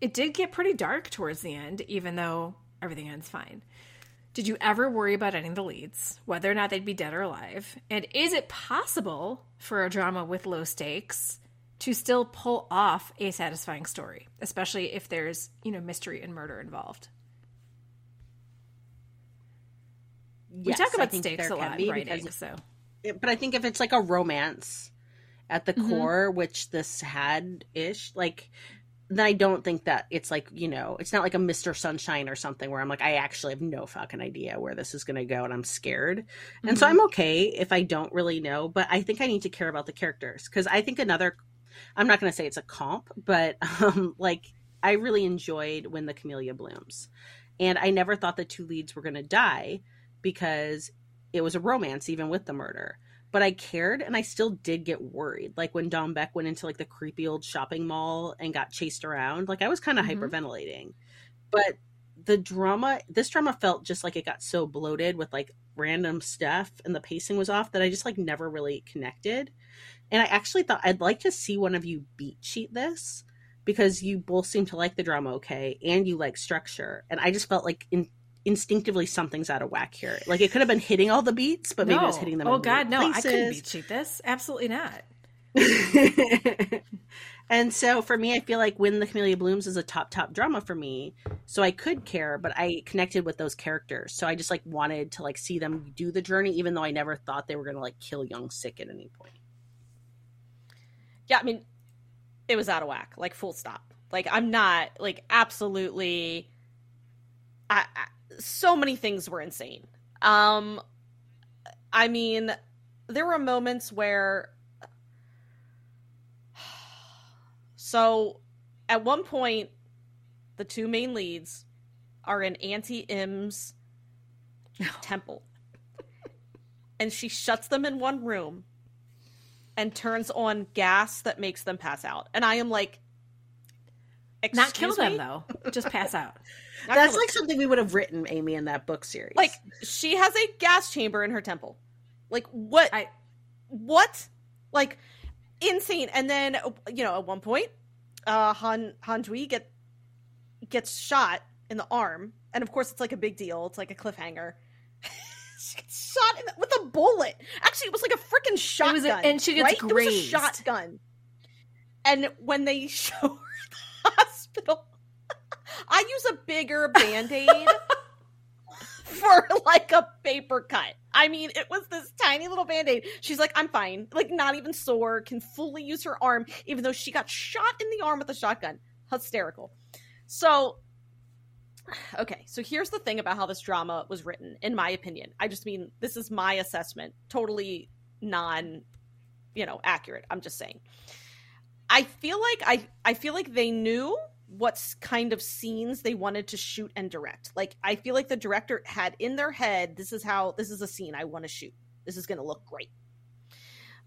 it did get pretty dark towards the end, even though everything ends fine. Did you ever worry about any of the leads, whether or not they'd be dead or alive? And is it possible for a drama with low stakes to still pull off a satisfying story, especially if there's, you know, mystery and murder involved? we talk about stakes a lot in writing, because- so but I think if it's like a romance at the Mhm. core, which this had ish, like then I don't think that it's like, you know, it's not like a Mr. Sunshine or something where I'm like, I actually have no fucking idea where this is gonna go and I'm scared. And so. I'm okay if I don't really know, but I think I need to care about the characters. Cause I think another I'm not gonna say it's a comp, but (laughs) um like I really enjoyed when the camellia blooms. And I never thought the two leads were gonna die because it was a romance even with the murder but i cared and i still did get worried like when Dongbaek went into like the creepy old shopping mall and got chased around like i was kind of Mhm. hyperventilating. But the drama this drama felt just like it got so bloated with like random stuff and the pacing was off that i just like never really connected. And i actually thought i'd like to see one of you beat cheat this because you both seem to like the drama okay and you like structure. And i just felt like in instinctively something's out of whack here. Like it could have been hitting all the beats, but maybe it was hitting them. Oh in God, weird no! I couldn't places. beat cheat this. Absolutely not. (laughs) and so for me, I feel like when the Camellia Blooms is a top top drama for me, so I could care, but I connected with those characters, so I just like wanted to like see them do the journey, even though I never thought they were gonna like kill Yong-sik at any point. Yeah, I mean, it was out of whack. Like full stop. Like I'm not like absolutely. I, I so many things were insane. Um, I mean, there were moments where. (sighs) So, at one point, the two main leads are in Auntie Im's (laughs) temple. and she shuts them in one room and turns on gas that makes them pass out. And I am like, Not kill "Excuse them though. Just pass out. (laughs) Not That's like something we would have written, Amy, in that book series. like she has a gas chamber in her temple. Like what? I- what? Like insane. And then you know, at one point, uh, Han Han Dui get gets shot in the arm, and of course, it's like a big deal. It's like a cliffhanger. (laughs) she gets shot in the, with a bullet. Actually, it was like a freaking shotgun. was a- and she gets right? It was a shotgun. And when they (laughs) show her the hospital, I use a bigger band aid (laughs) for like a paper cut. I mean, it was this tiny little band aid. She's like, I'm fine. Like, not even sore, can fully use her arm, even though she got shot in the arm with a shotgun. Hysterical. So, okay, so here's the thing about how this drama was written, in my opinion. I just mean, this is my assessment, totally non, you know, accurate. I'm just saying. I feel like I I feel like they knew what kind of scenes they wanted to shoot and direct. Like I feel like the director had in their head, this is how this is a scene I want to shoot. This is going to look great.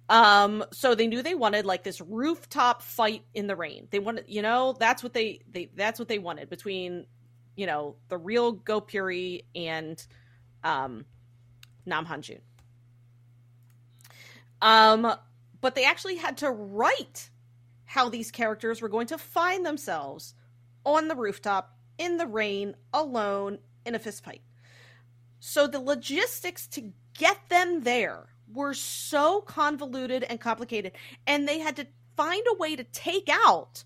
Um, so they knew they wanted like this rooftop fight in the rain. They wanted, you know, that's what they they that's what they wanted between, you know, the real Gopuri and um Nam Hanjun. Um, but they actually had to write how these characters were going to find themselves on the rooftop in the rain alone in a fistfight. So the logistics to get them there were so convoluted and complicated, and they had to find a way to take out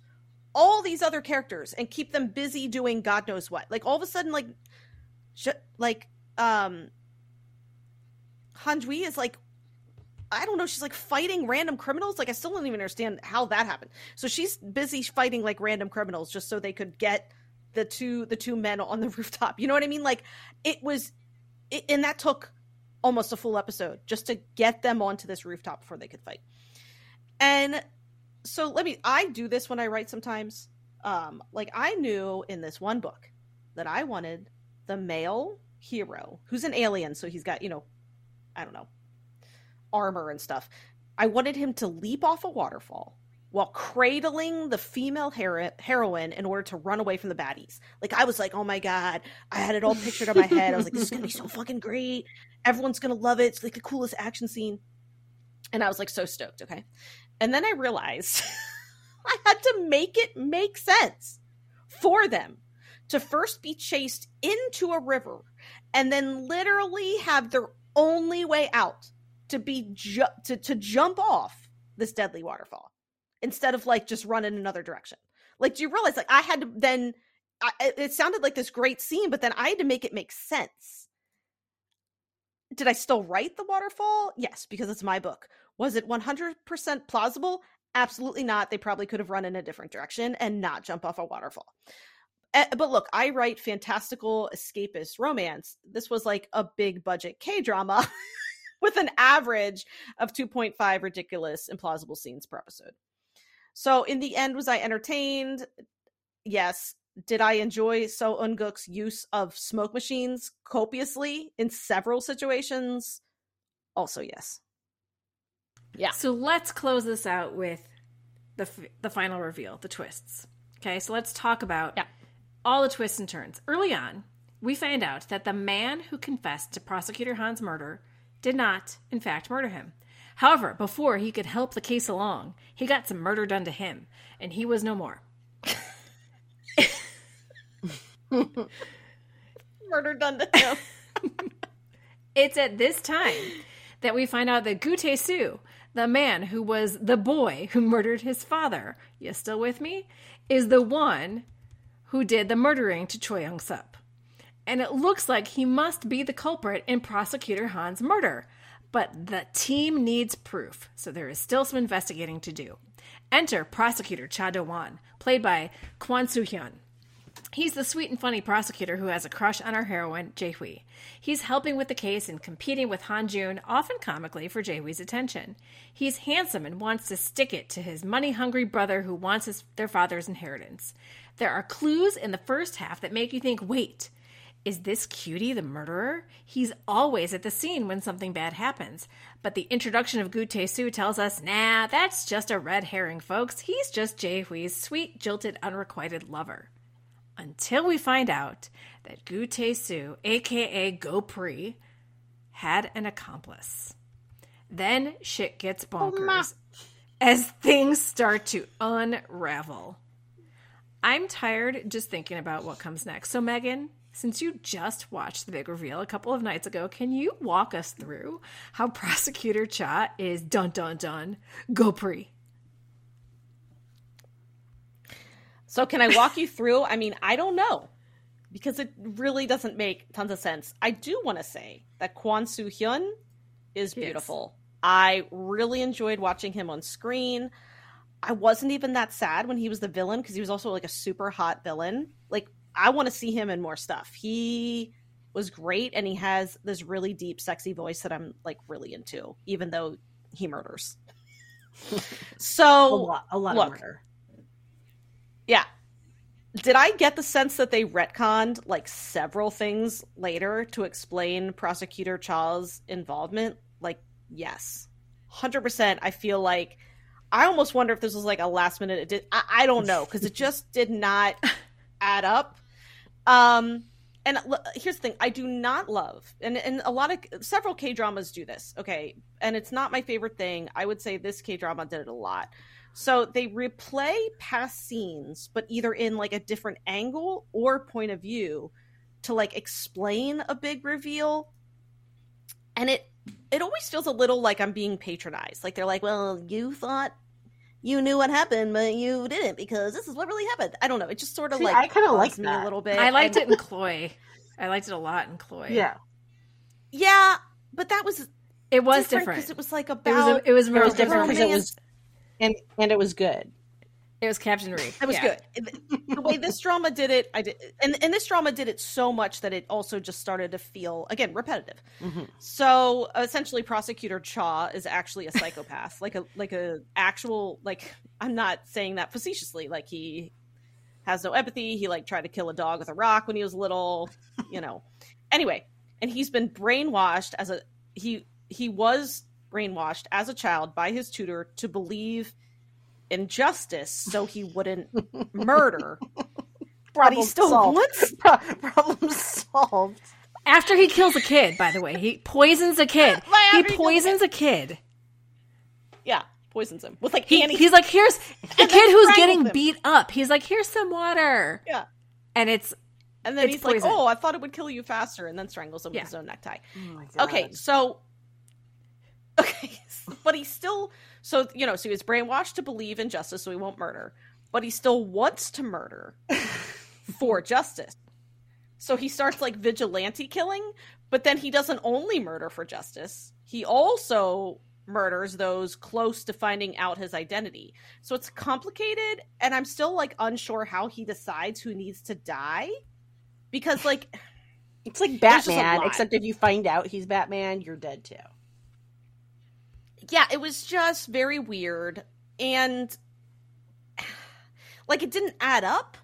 all these other characters and keep them busy doing God knows what. Like all of a sudden, like, like um, Hanjui is like I don't know, she's like fighting random criminals. Like I still don't even understand how that happened. So she's busy fighting like random criminals just so they could get the two the two men on the (laughs) rooftop. You know what I mean? Like it was it, and that took almost a full episode just to get them onto this rooftop before they could fight. And so let me I do this when I write sometimes. Um like I knew in this one book that I wanted the male hero who's an alien so he's got, you know, I don't know, armor and stuff. I wanted him to leap off a waterfall while cradling the female hero- heroine in order to run away from the baddies. Like I was like, oh my god, I had it all pictured in my head. I was like, this is gonna be so fucking great. Everyone's gonna love it. It's like the coolest action scene. And I was like so stoked. Okay, and then I realized (laughs) I had to make it make sense for them to first be chased into a river and then literally have their only way out to be ju- to to jump off this deadly waterfall instead of like just run in another direction. Like, do you realize? Like, I had to then. I, it sounded like this great scene, but then I had to make it make sense. Did I still write the waterfall? Yes, because it's my book. Was it 100% plausible? Absolutely not. They probably could have run in a different direction and not jump off a waterfall. But look, I write fantastical escapist romance. This was like a big budget K drama. (laughs) with an average of 2.5 ridiculous implausible scenes per episode. So in the end, was I entertained? Yes. Did I enjoy Seo In-guk's use of smoke machines copiously in several situations? Also, yes. Yeah. So let's close this out with the the final reveal, the twists. Okay, so let's talk about yeah. all the twists and turns. Early on, we find out that the man who confessed to prosecutor Han's murder did not, in fact, murder him. However, before he could help the case along, he got some murder done to him, and he was no more. (laughs) murder done to him. it's at this time that we find out that Gu Tae-soo, the man who was the boy who murdered his father, you still with me? Is the one who did the murdering to Choi Young Sup and it looks like he must be the culprit in Prosecutor Han's murder. But the team needs proof, so there is still some investigating to do. Enter Prosecutor Cha Do-won, played by Kwon Soo-hyun. He's the sweet and funny prosecutor who has a crush on our heroine, Jae-hui. He's helping with the case and competing with Han Jun, often comically, for Jae-hui's attention. He's handsome and wants to stick it to his money-hungry brother who wants his, their father's inheritance. There are clues in the first half that make you think, wait, is this cutie the murderer? He's always at the scene when something bad happens. But the introduction of Gu Tae-soo tells us, nah, that's just a red herring, folks. He's just Jae-hui's sweet, jilted, unrequited lover. Until we find out that Gu Tae-soo, aka Gopuri, had an accomplice. Then shit gets bonkers as things start to unravel. I'm tired just thinking about what comes next. So, Megan, since you just watched the big reveal a couple of nights ago, can you walk us through how (laughs) Prosecutor Cha is dun dun dun Gopuri? So can I walk you through? I mean, I don't know. because it really doesn't make tons of sense. I do want to say that Kwon Soo Hyun is Yes. beautiful. I really enjoyed watching him on screen. I wasn't even that sad when he was the villain because he was also like a super hot villain. I want to see him in more stuff. He was great and he has this really deep sexy voice that I'm like really into even though he murders. (laughs) a so lot, a lot look. of murder. yeah. Did I get the sense that they retconned like several things later to explain prosecutor Cha's involvement? Like, yes. 100%. I feel like I almost wonder if this was like a last minute. I, I don't know because it just did not (laughs) add up. Um, and here's the thing I do not love, and, and a lot of several K dramas do this, okay? And it's not my favorite thing. I would say this K drama did it a lot. So they replay past scenes, but either in like a different angle or point of view to like explain a big reveal. And it it always feels a little like I'm being patronized. Like they're like, "Well, you thought you knew what happened, but you didn't because this is what really happened." I don't know. It just sort of See, like I kinda like bugs me that. a little bit. I liked and- it in Cloy. I liked it a lot in Cloy. Yeah, Yeah, but that was It was different different. because it was like It was about a, it was it more was different because it was, and and it was good. It was Captain Ri. It was Yeah. good. The way this drama did it, I did, and and this drama did it so much that it also just started to feel again repetitive. Mhm. So essentially, prosecutor Cha is actually a psychopath, like a like a actual like. I'm not saying that facetiously. Like he has no empathy. He like tried to kill a dog with a rock when he was little. You know. anyway, and he's been brainwashed as a he he was brainwashed as a child by his tutor to believe in justice so he wouldn't (laughs) murder but he Problem still solved. wants (laughs) Problem solved. After he kills a kid, by the way, he poisons a kid. (laughs) He after he kills a poisons a kid. yeah poisons him with like He, Annie. he's like, here's a kid who's getting him. beat up. He's like, here's some water. yeah And it's and then it's he's poison. like oh i thought it would kill you faster and then strangles him Yeah. with his own necktie Oh my God. okay so okay but he still so you know so he was brainwashed to believe in justice so he won't murder but he still wants to murder (laughs) for justice. So he starts like vigilante killing but then he doesn't only murder for justice he also murders those close to finding out his identity. So it's complicated and i'm still like unsure how he decides who needs to die because like It's like There's just a Batman, except if you find out he's Batman, you're dead too. Yeah, it was just very weird and (sighs) like it didn't add up.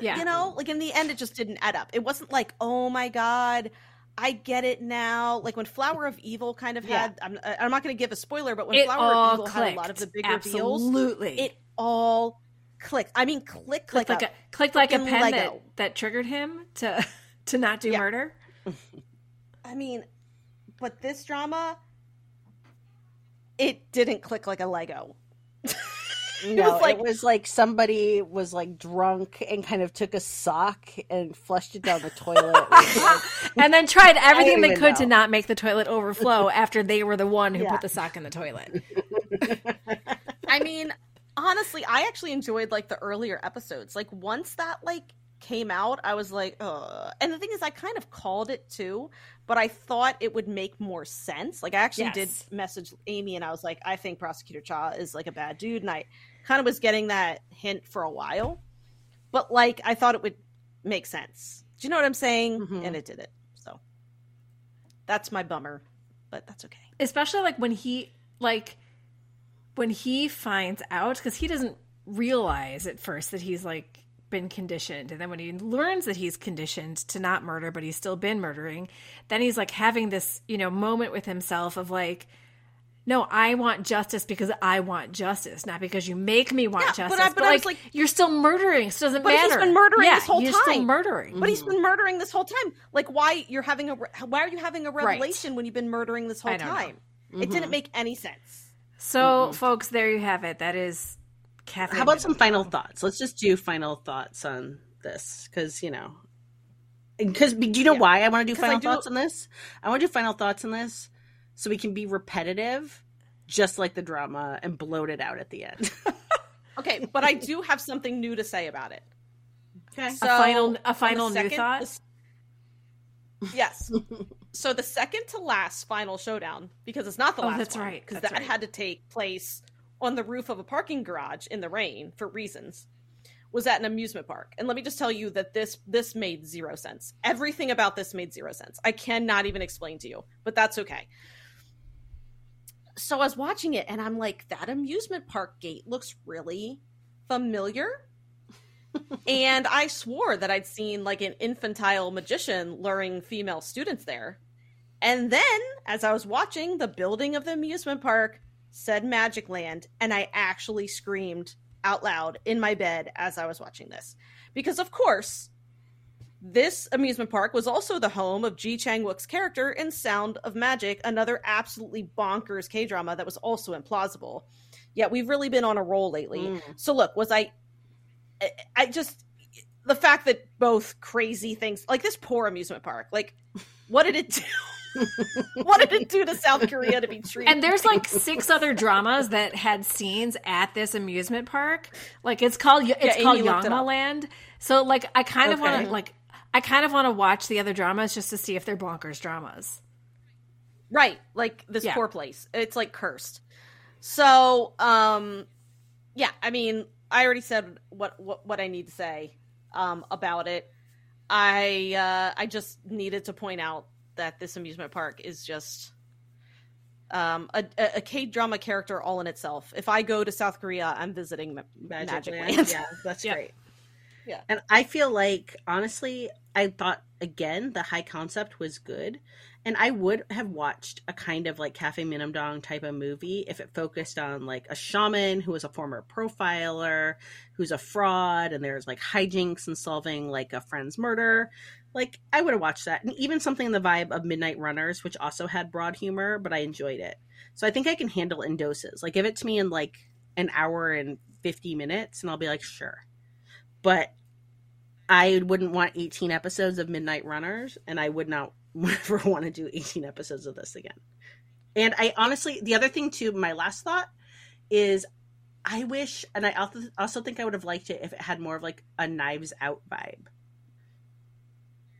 Yeah. You know, like in the end it just didn't add up. It wasn't like, "Oh my god, I get it now." Like when Flower of Evil kind of Yeah. had I'm uh, I'm not going to give a spoiler, but when it Flower of Evil clicked. had a lot of the bigger reveals, Absolutely. it all clicked. I mean, click clicked like, like a, clicked like a pen that, that triggered him to (laughs) to not do Yeah. murder. I mean, but this drama it didn't click like a Lego. (laughs) No, was like- it was like somebody was like drunk and kind of took a sock and flushed it down the toilet. (laughs) and then tried everything they even could to not make the toilet overflow (laughs) after they were the one who Yeah. put the sock in the toilet. I mean, honestly, I actually enjoyed like the earlier episodes. Like once that like came out, I was like, Ugh. and the thing is, I kind of called it too, but I thought it would make more sense. Like I actually Yes. did message Amy, and I was like, I think Prosecutor Cha is like a bad dude, and I kind of was getting that hint for a while, but like I thought it would make sense. Do you know what I'm saying? Mhm. And it did it. So that's my bummer, but that's okay. Especially like when he like when he finds out because he doesn't realize at first that he's like been conditioned and then when he learns that he's conditioned to not murder but he's still been murdering then he's like having this you know moment with himself of like no i want justice because i want justice not because you make me want Yeah, but justice I- but, but like, like- you're still murdering so it doesn't But he's matter been murdering yeah, this whole you're still time. murdering But he's mm-hmm. been murdering this whole time. Like, why you're having a why are you having a Right. revelation when you've been murdering this whole I don't know. time? It didn't mm-hmm. make any sense. so folks there you have it that is Catherine How about some final thoughts? Let's just do final thoughts on this because you know, because do you know Yeah. why I want to do final do- thoughts on this? I want to do final thoughts on this so we can be repetitive, just like the drama, and bloat it out at the end. (laughs) Okay, but I do have something new to say about it. Okay. So, a final a final new second- thought. the yes. so the second to last final showdown, because it's not the Oh, last that's one, right, because that right. had to take place on the roof of a parking garage in the rain for reasons, was at an amusement park. And let me just tell you that this this made zero sense. Everything about this made zero sense. I cannot even explain to you, but that's okay. So I was watching it and I'm like, that amusement park gate looks really familiar and I swore that I'd seen like an infantile magician luring female students there. And then, as I was watching, the building of the amusement park said Magic Land, and I actually screamed out loud in my bed as I was watching this. Because, of course, this amusement park was also the home of Ji Chang Wook's character in Sound of Magic, another absolutely bonkers K drama that was also implausible. Yet we've really been on a roll lately. Mm. So look, was I I- I just the fact that both crazy things like this poor amusement park, like what did it do? (laughs) what did it do to South Korea to be treated? And there's like six other dramas that had scenes at this amusement park. Like it's called it's Amy called it Land. So like I kind of want to like I kind of want to watch the other dramas just to see if they're bonkers dramas. right, like this Yeah. poor place. It's like cursed. So, um yeah, I mean, I already said what what, what I need to say um about it. I uh I just needed to point out that this amusement park is just um a, a, K drama character all in itself. If I go to South Korea, I'm visiting Ma- Magic, Magic Land. Land. Yeah, that's (laughs) Yeah. great. Yeah. And I feel like honestly, I thought again the high concept was good. And I would have watched a kind of like Cafe Minamdang type of movie if it focused on like a shaman who was a former profiler, who's a fraud, and there's like hijinks and solving like a friend's murder. Like I would have watched that. And even something in the vibe of Midnight Runners, which also had broad humor, but I enjoyed it. So I think I can handle it in doses. Like give it to me in like an hour and 50 minutes and I'll be like, sure. But I wouldn't want 18 episodes of Midnight Runners and I would not (laughs) ever want to do 18 episodes of this again. And I honestly, the other thing too, my last thought is I wish, and I also, think I would have liked it if it had more of like a Knives Out vibe.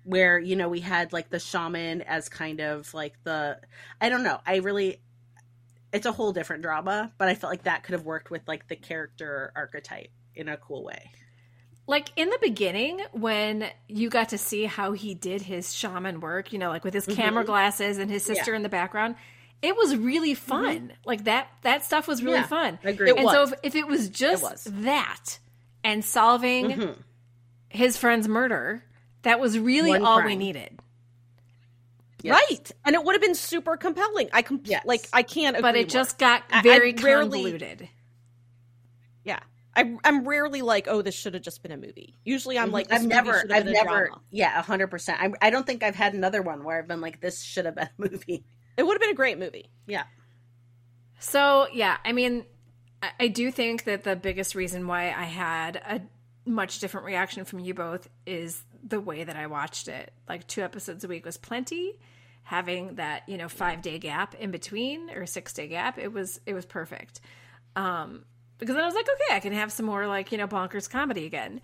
Where, you know, we had like the shaman as kind of like the, I don't know, I really, it's a whole different drama, but I felt like that could have worked with like the character archetype in a cool way. Like in the beginning, when you got to see how he did his shaman work, you know, like with his camera Mhm. glasses and his sister in the background, it was really fun. Like that that stuff was really Yeah, fun. agreed. It and so was. if, if it was just was. that and solving Mhm. his friend's murder, that was really One all we needed. Yes. Right. And it would have been super compelling. I com- Yes. like I can't agree But it just got I- I very rarely- convoluted. Yeah. I, I'm rarely like, oh, this should have just been a movie. Usually, I'm like, this I've movie never, have I've been never, drama. yeah, hundred percent. I, I don't think I've had another one where I've been like, this should have been a movie. It would have been a great movie. Yeah, So yeah, I mean, I, I do think that the biggest reason why I had a much different reaction from you both is the way that I watched it. Like two episodes a week was plenty. Having that you know five day gap in between or six day gap, it was it was perfect. Um, because then I was like, okay, I can have some more like you know bonkers comedy again.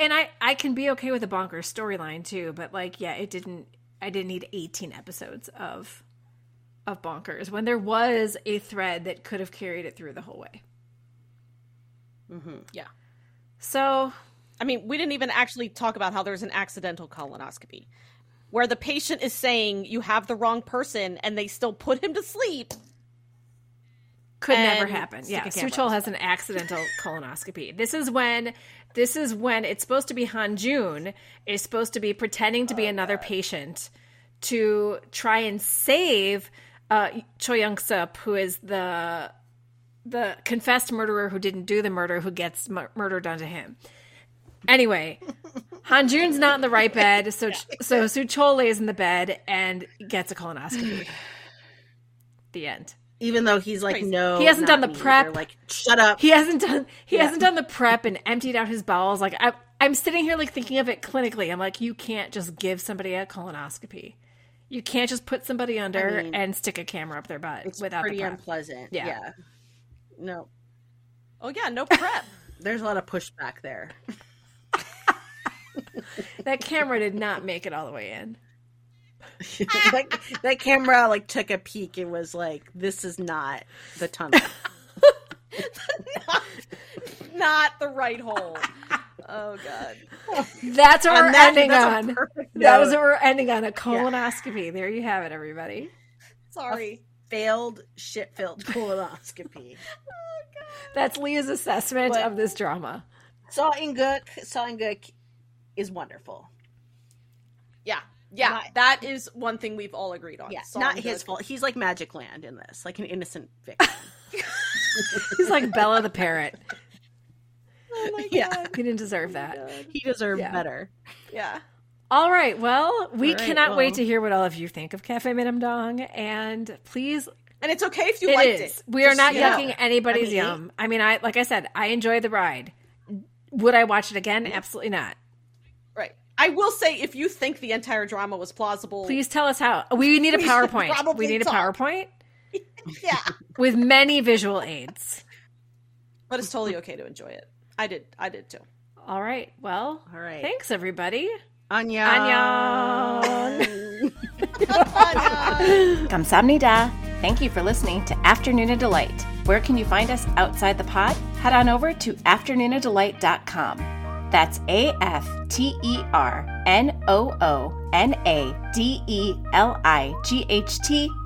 And I I can be okay with a bonkers storyline too, but like yeah, it didn't. I didn't need 18 episodes of of bonkers when there was a thread that could have carried it through the whole way. mm-hmm. Yeah. So, I mean, we didn't even actually talk about how there's an accidental colonoscopy where the patient is saying you have the wrong person and they still put him to sleep. Could never happen. Yeah, Suchol has an accidental (laughs) colonoscopy. This is when this is when it's supposed to be Han Jun is supposed to be pretending to be another patient to try and save uh, Choi Young Sup, who is the the confessed murderer who didn't do the murder, who gets mur- murder done to him. Anyway, (laughs) Han Jun's not in the right bed, so so Suchol lays in the bed and gets a colonoscopy. (sighs) the end. Even though he's like, Crazy. no, He hasn't not done the me. prep. They're like, shut up. He hasn't done he Yeah. hasn't done the prep and emptied out his bowels. Like I I'm sitting here like thinking of it clinically. I'm like, you can't just give somebody a colonoscopy. You can't just put somebody under I mean, and stick a camera up their butt it's without pretty the prep. unpleasant. Yeah. Yeah. No, Oh, yeah, no prep. (laughs) there's a lot of pushback there. (laughs) that camera did not make it all the way in. (laughs) that, that camera like took a peek and was like, "This is not the tunnel." (laughs) not, not the right hole. Oh god. That's what And we're that- ending on. perfect That is note. what we're ending on a colonoscopy. There you have it, everybody. Sorry. failed shit-filled colonoscopy. (laughs) Oh, That's Leah's assessment But- of this drama. Seo In-guk, Sawinguk is wonderful. Yeah. Yeah. Not- that is one thing we've all agreed on. Yeah, not good. his fault. He's like Magic Land in this, like an innocent victim. (laughs) He's like Bella the parrot. Oh my (laughs) Yeah. god. He didn't deserve oh that. he deserved Yeah. better. Yeah. All right. Well, we right, cannot well. wait to hear what all of you think of Cafe Minamdang. And please, And it's okay if you it liked is. it. We are not you know. yucking anybody's I mean, yum. I mean, I like I said, I enjoyed the ride. Would I watch it again? Absolutely not. Right. I will say if you think the entire drama was plausible. Please tell us how. We need a PowerPoint. We need a. PowerPoint (laughs) Yeah. with many visual aids. But it's totally okay to enjoy it. I did I did too. All right. Well, All right. thanks everybody. Anya. Annyeong. Kamsamnida. (laughs) Thank you for listening to Afternoona Delight. Where can you find us outside the pod? Head on over to afternoonadelight.com. That's A F T E R N O O N A D E L I G H T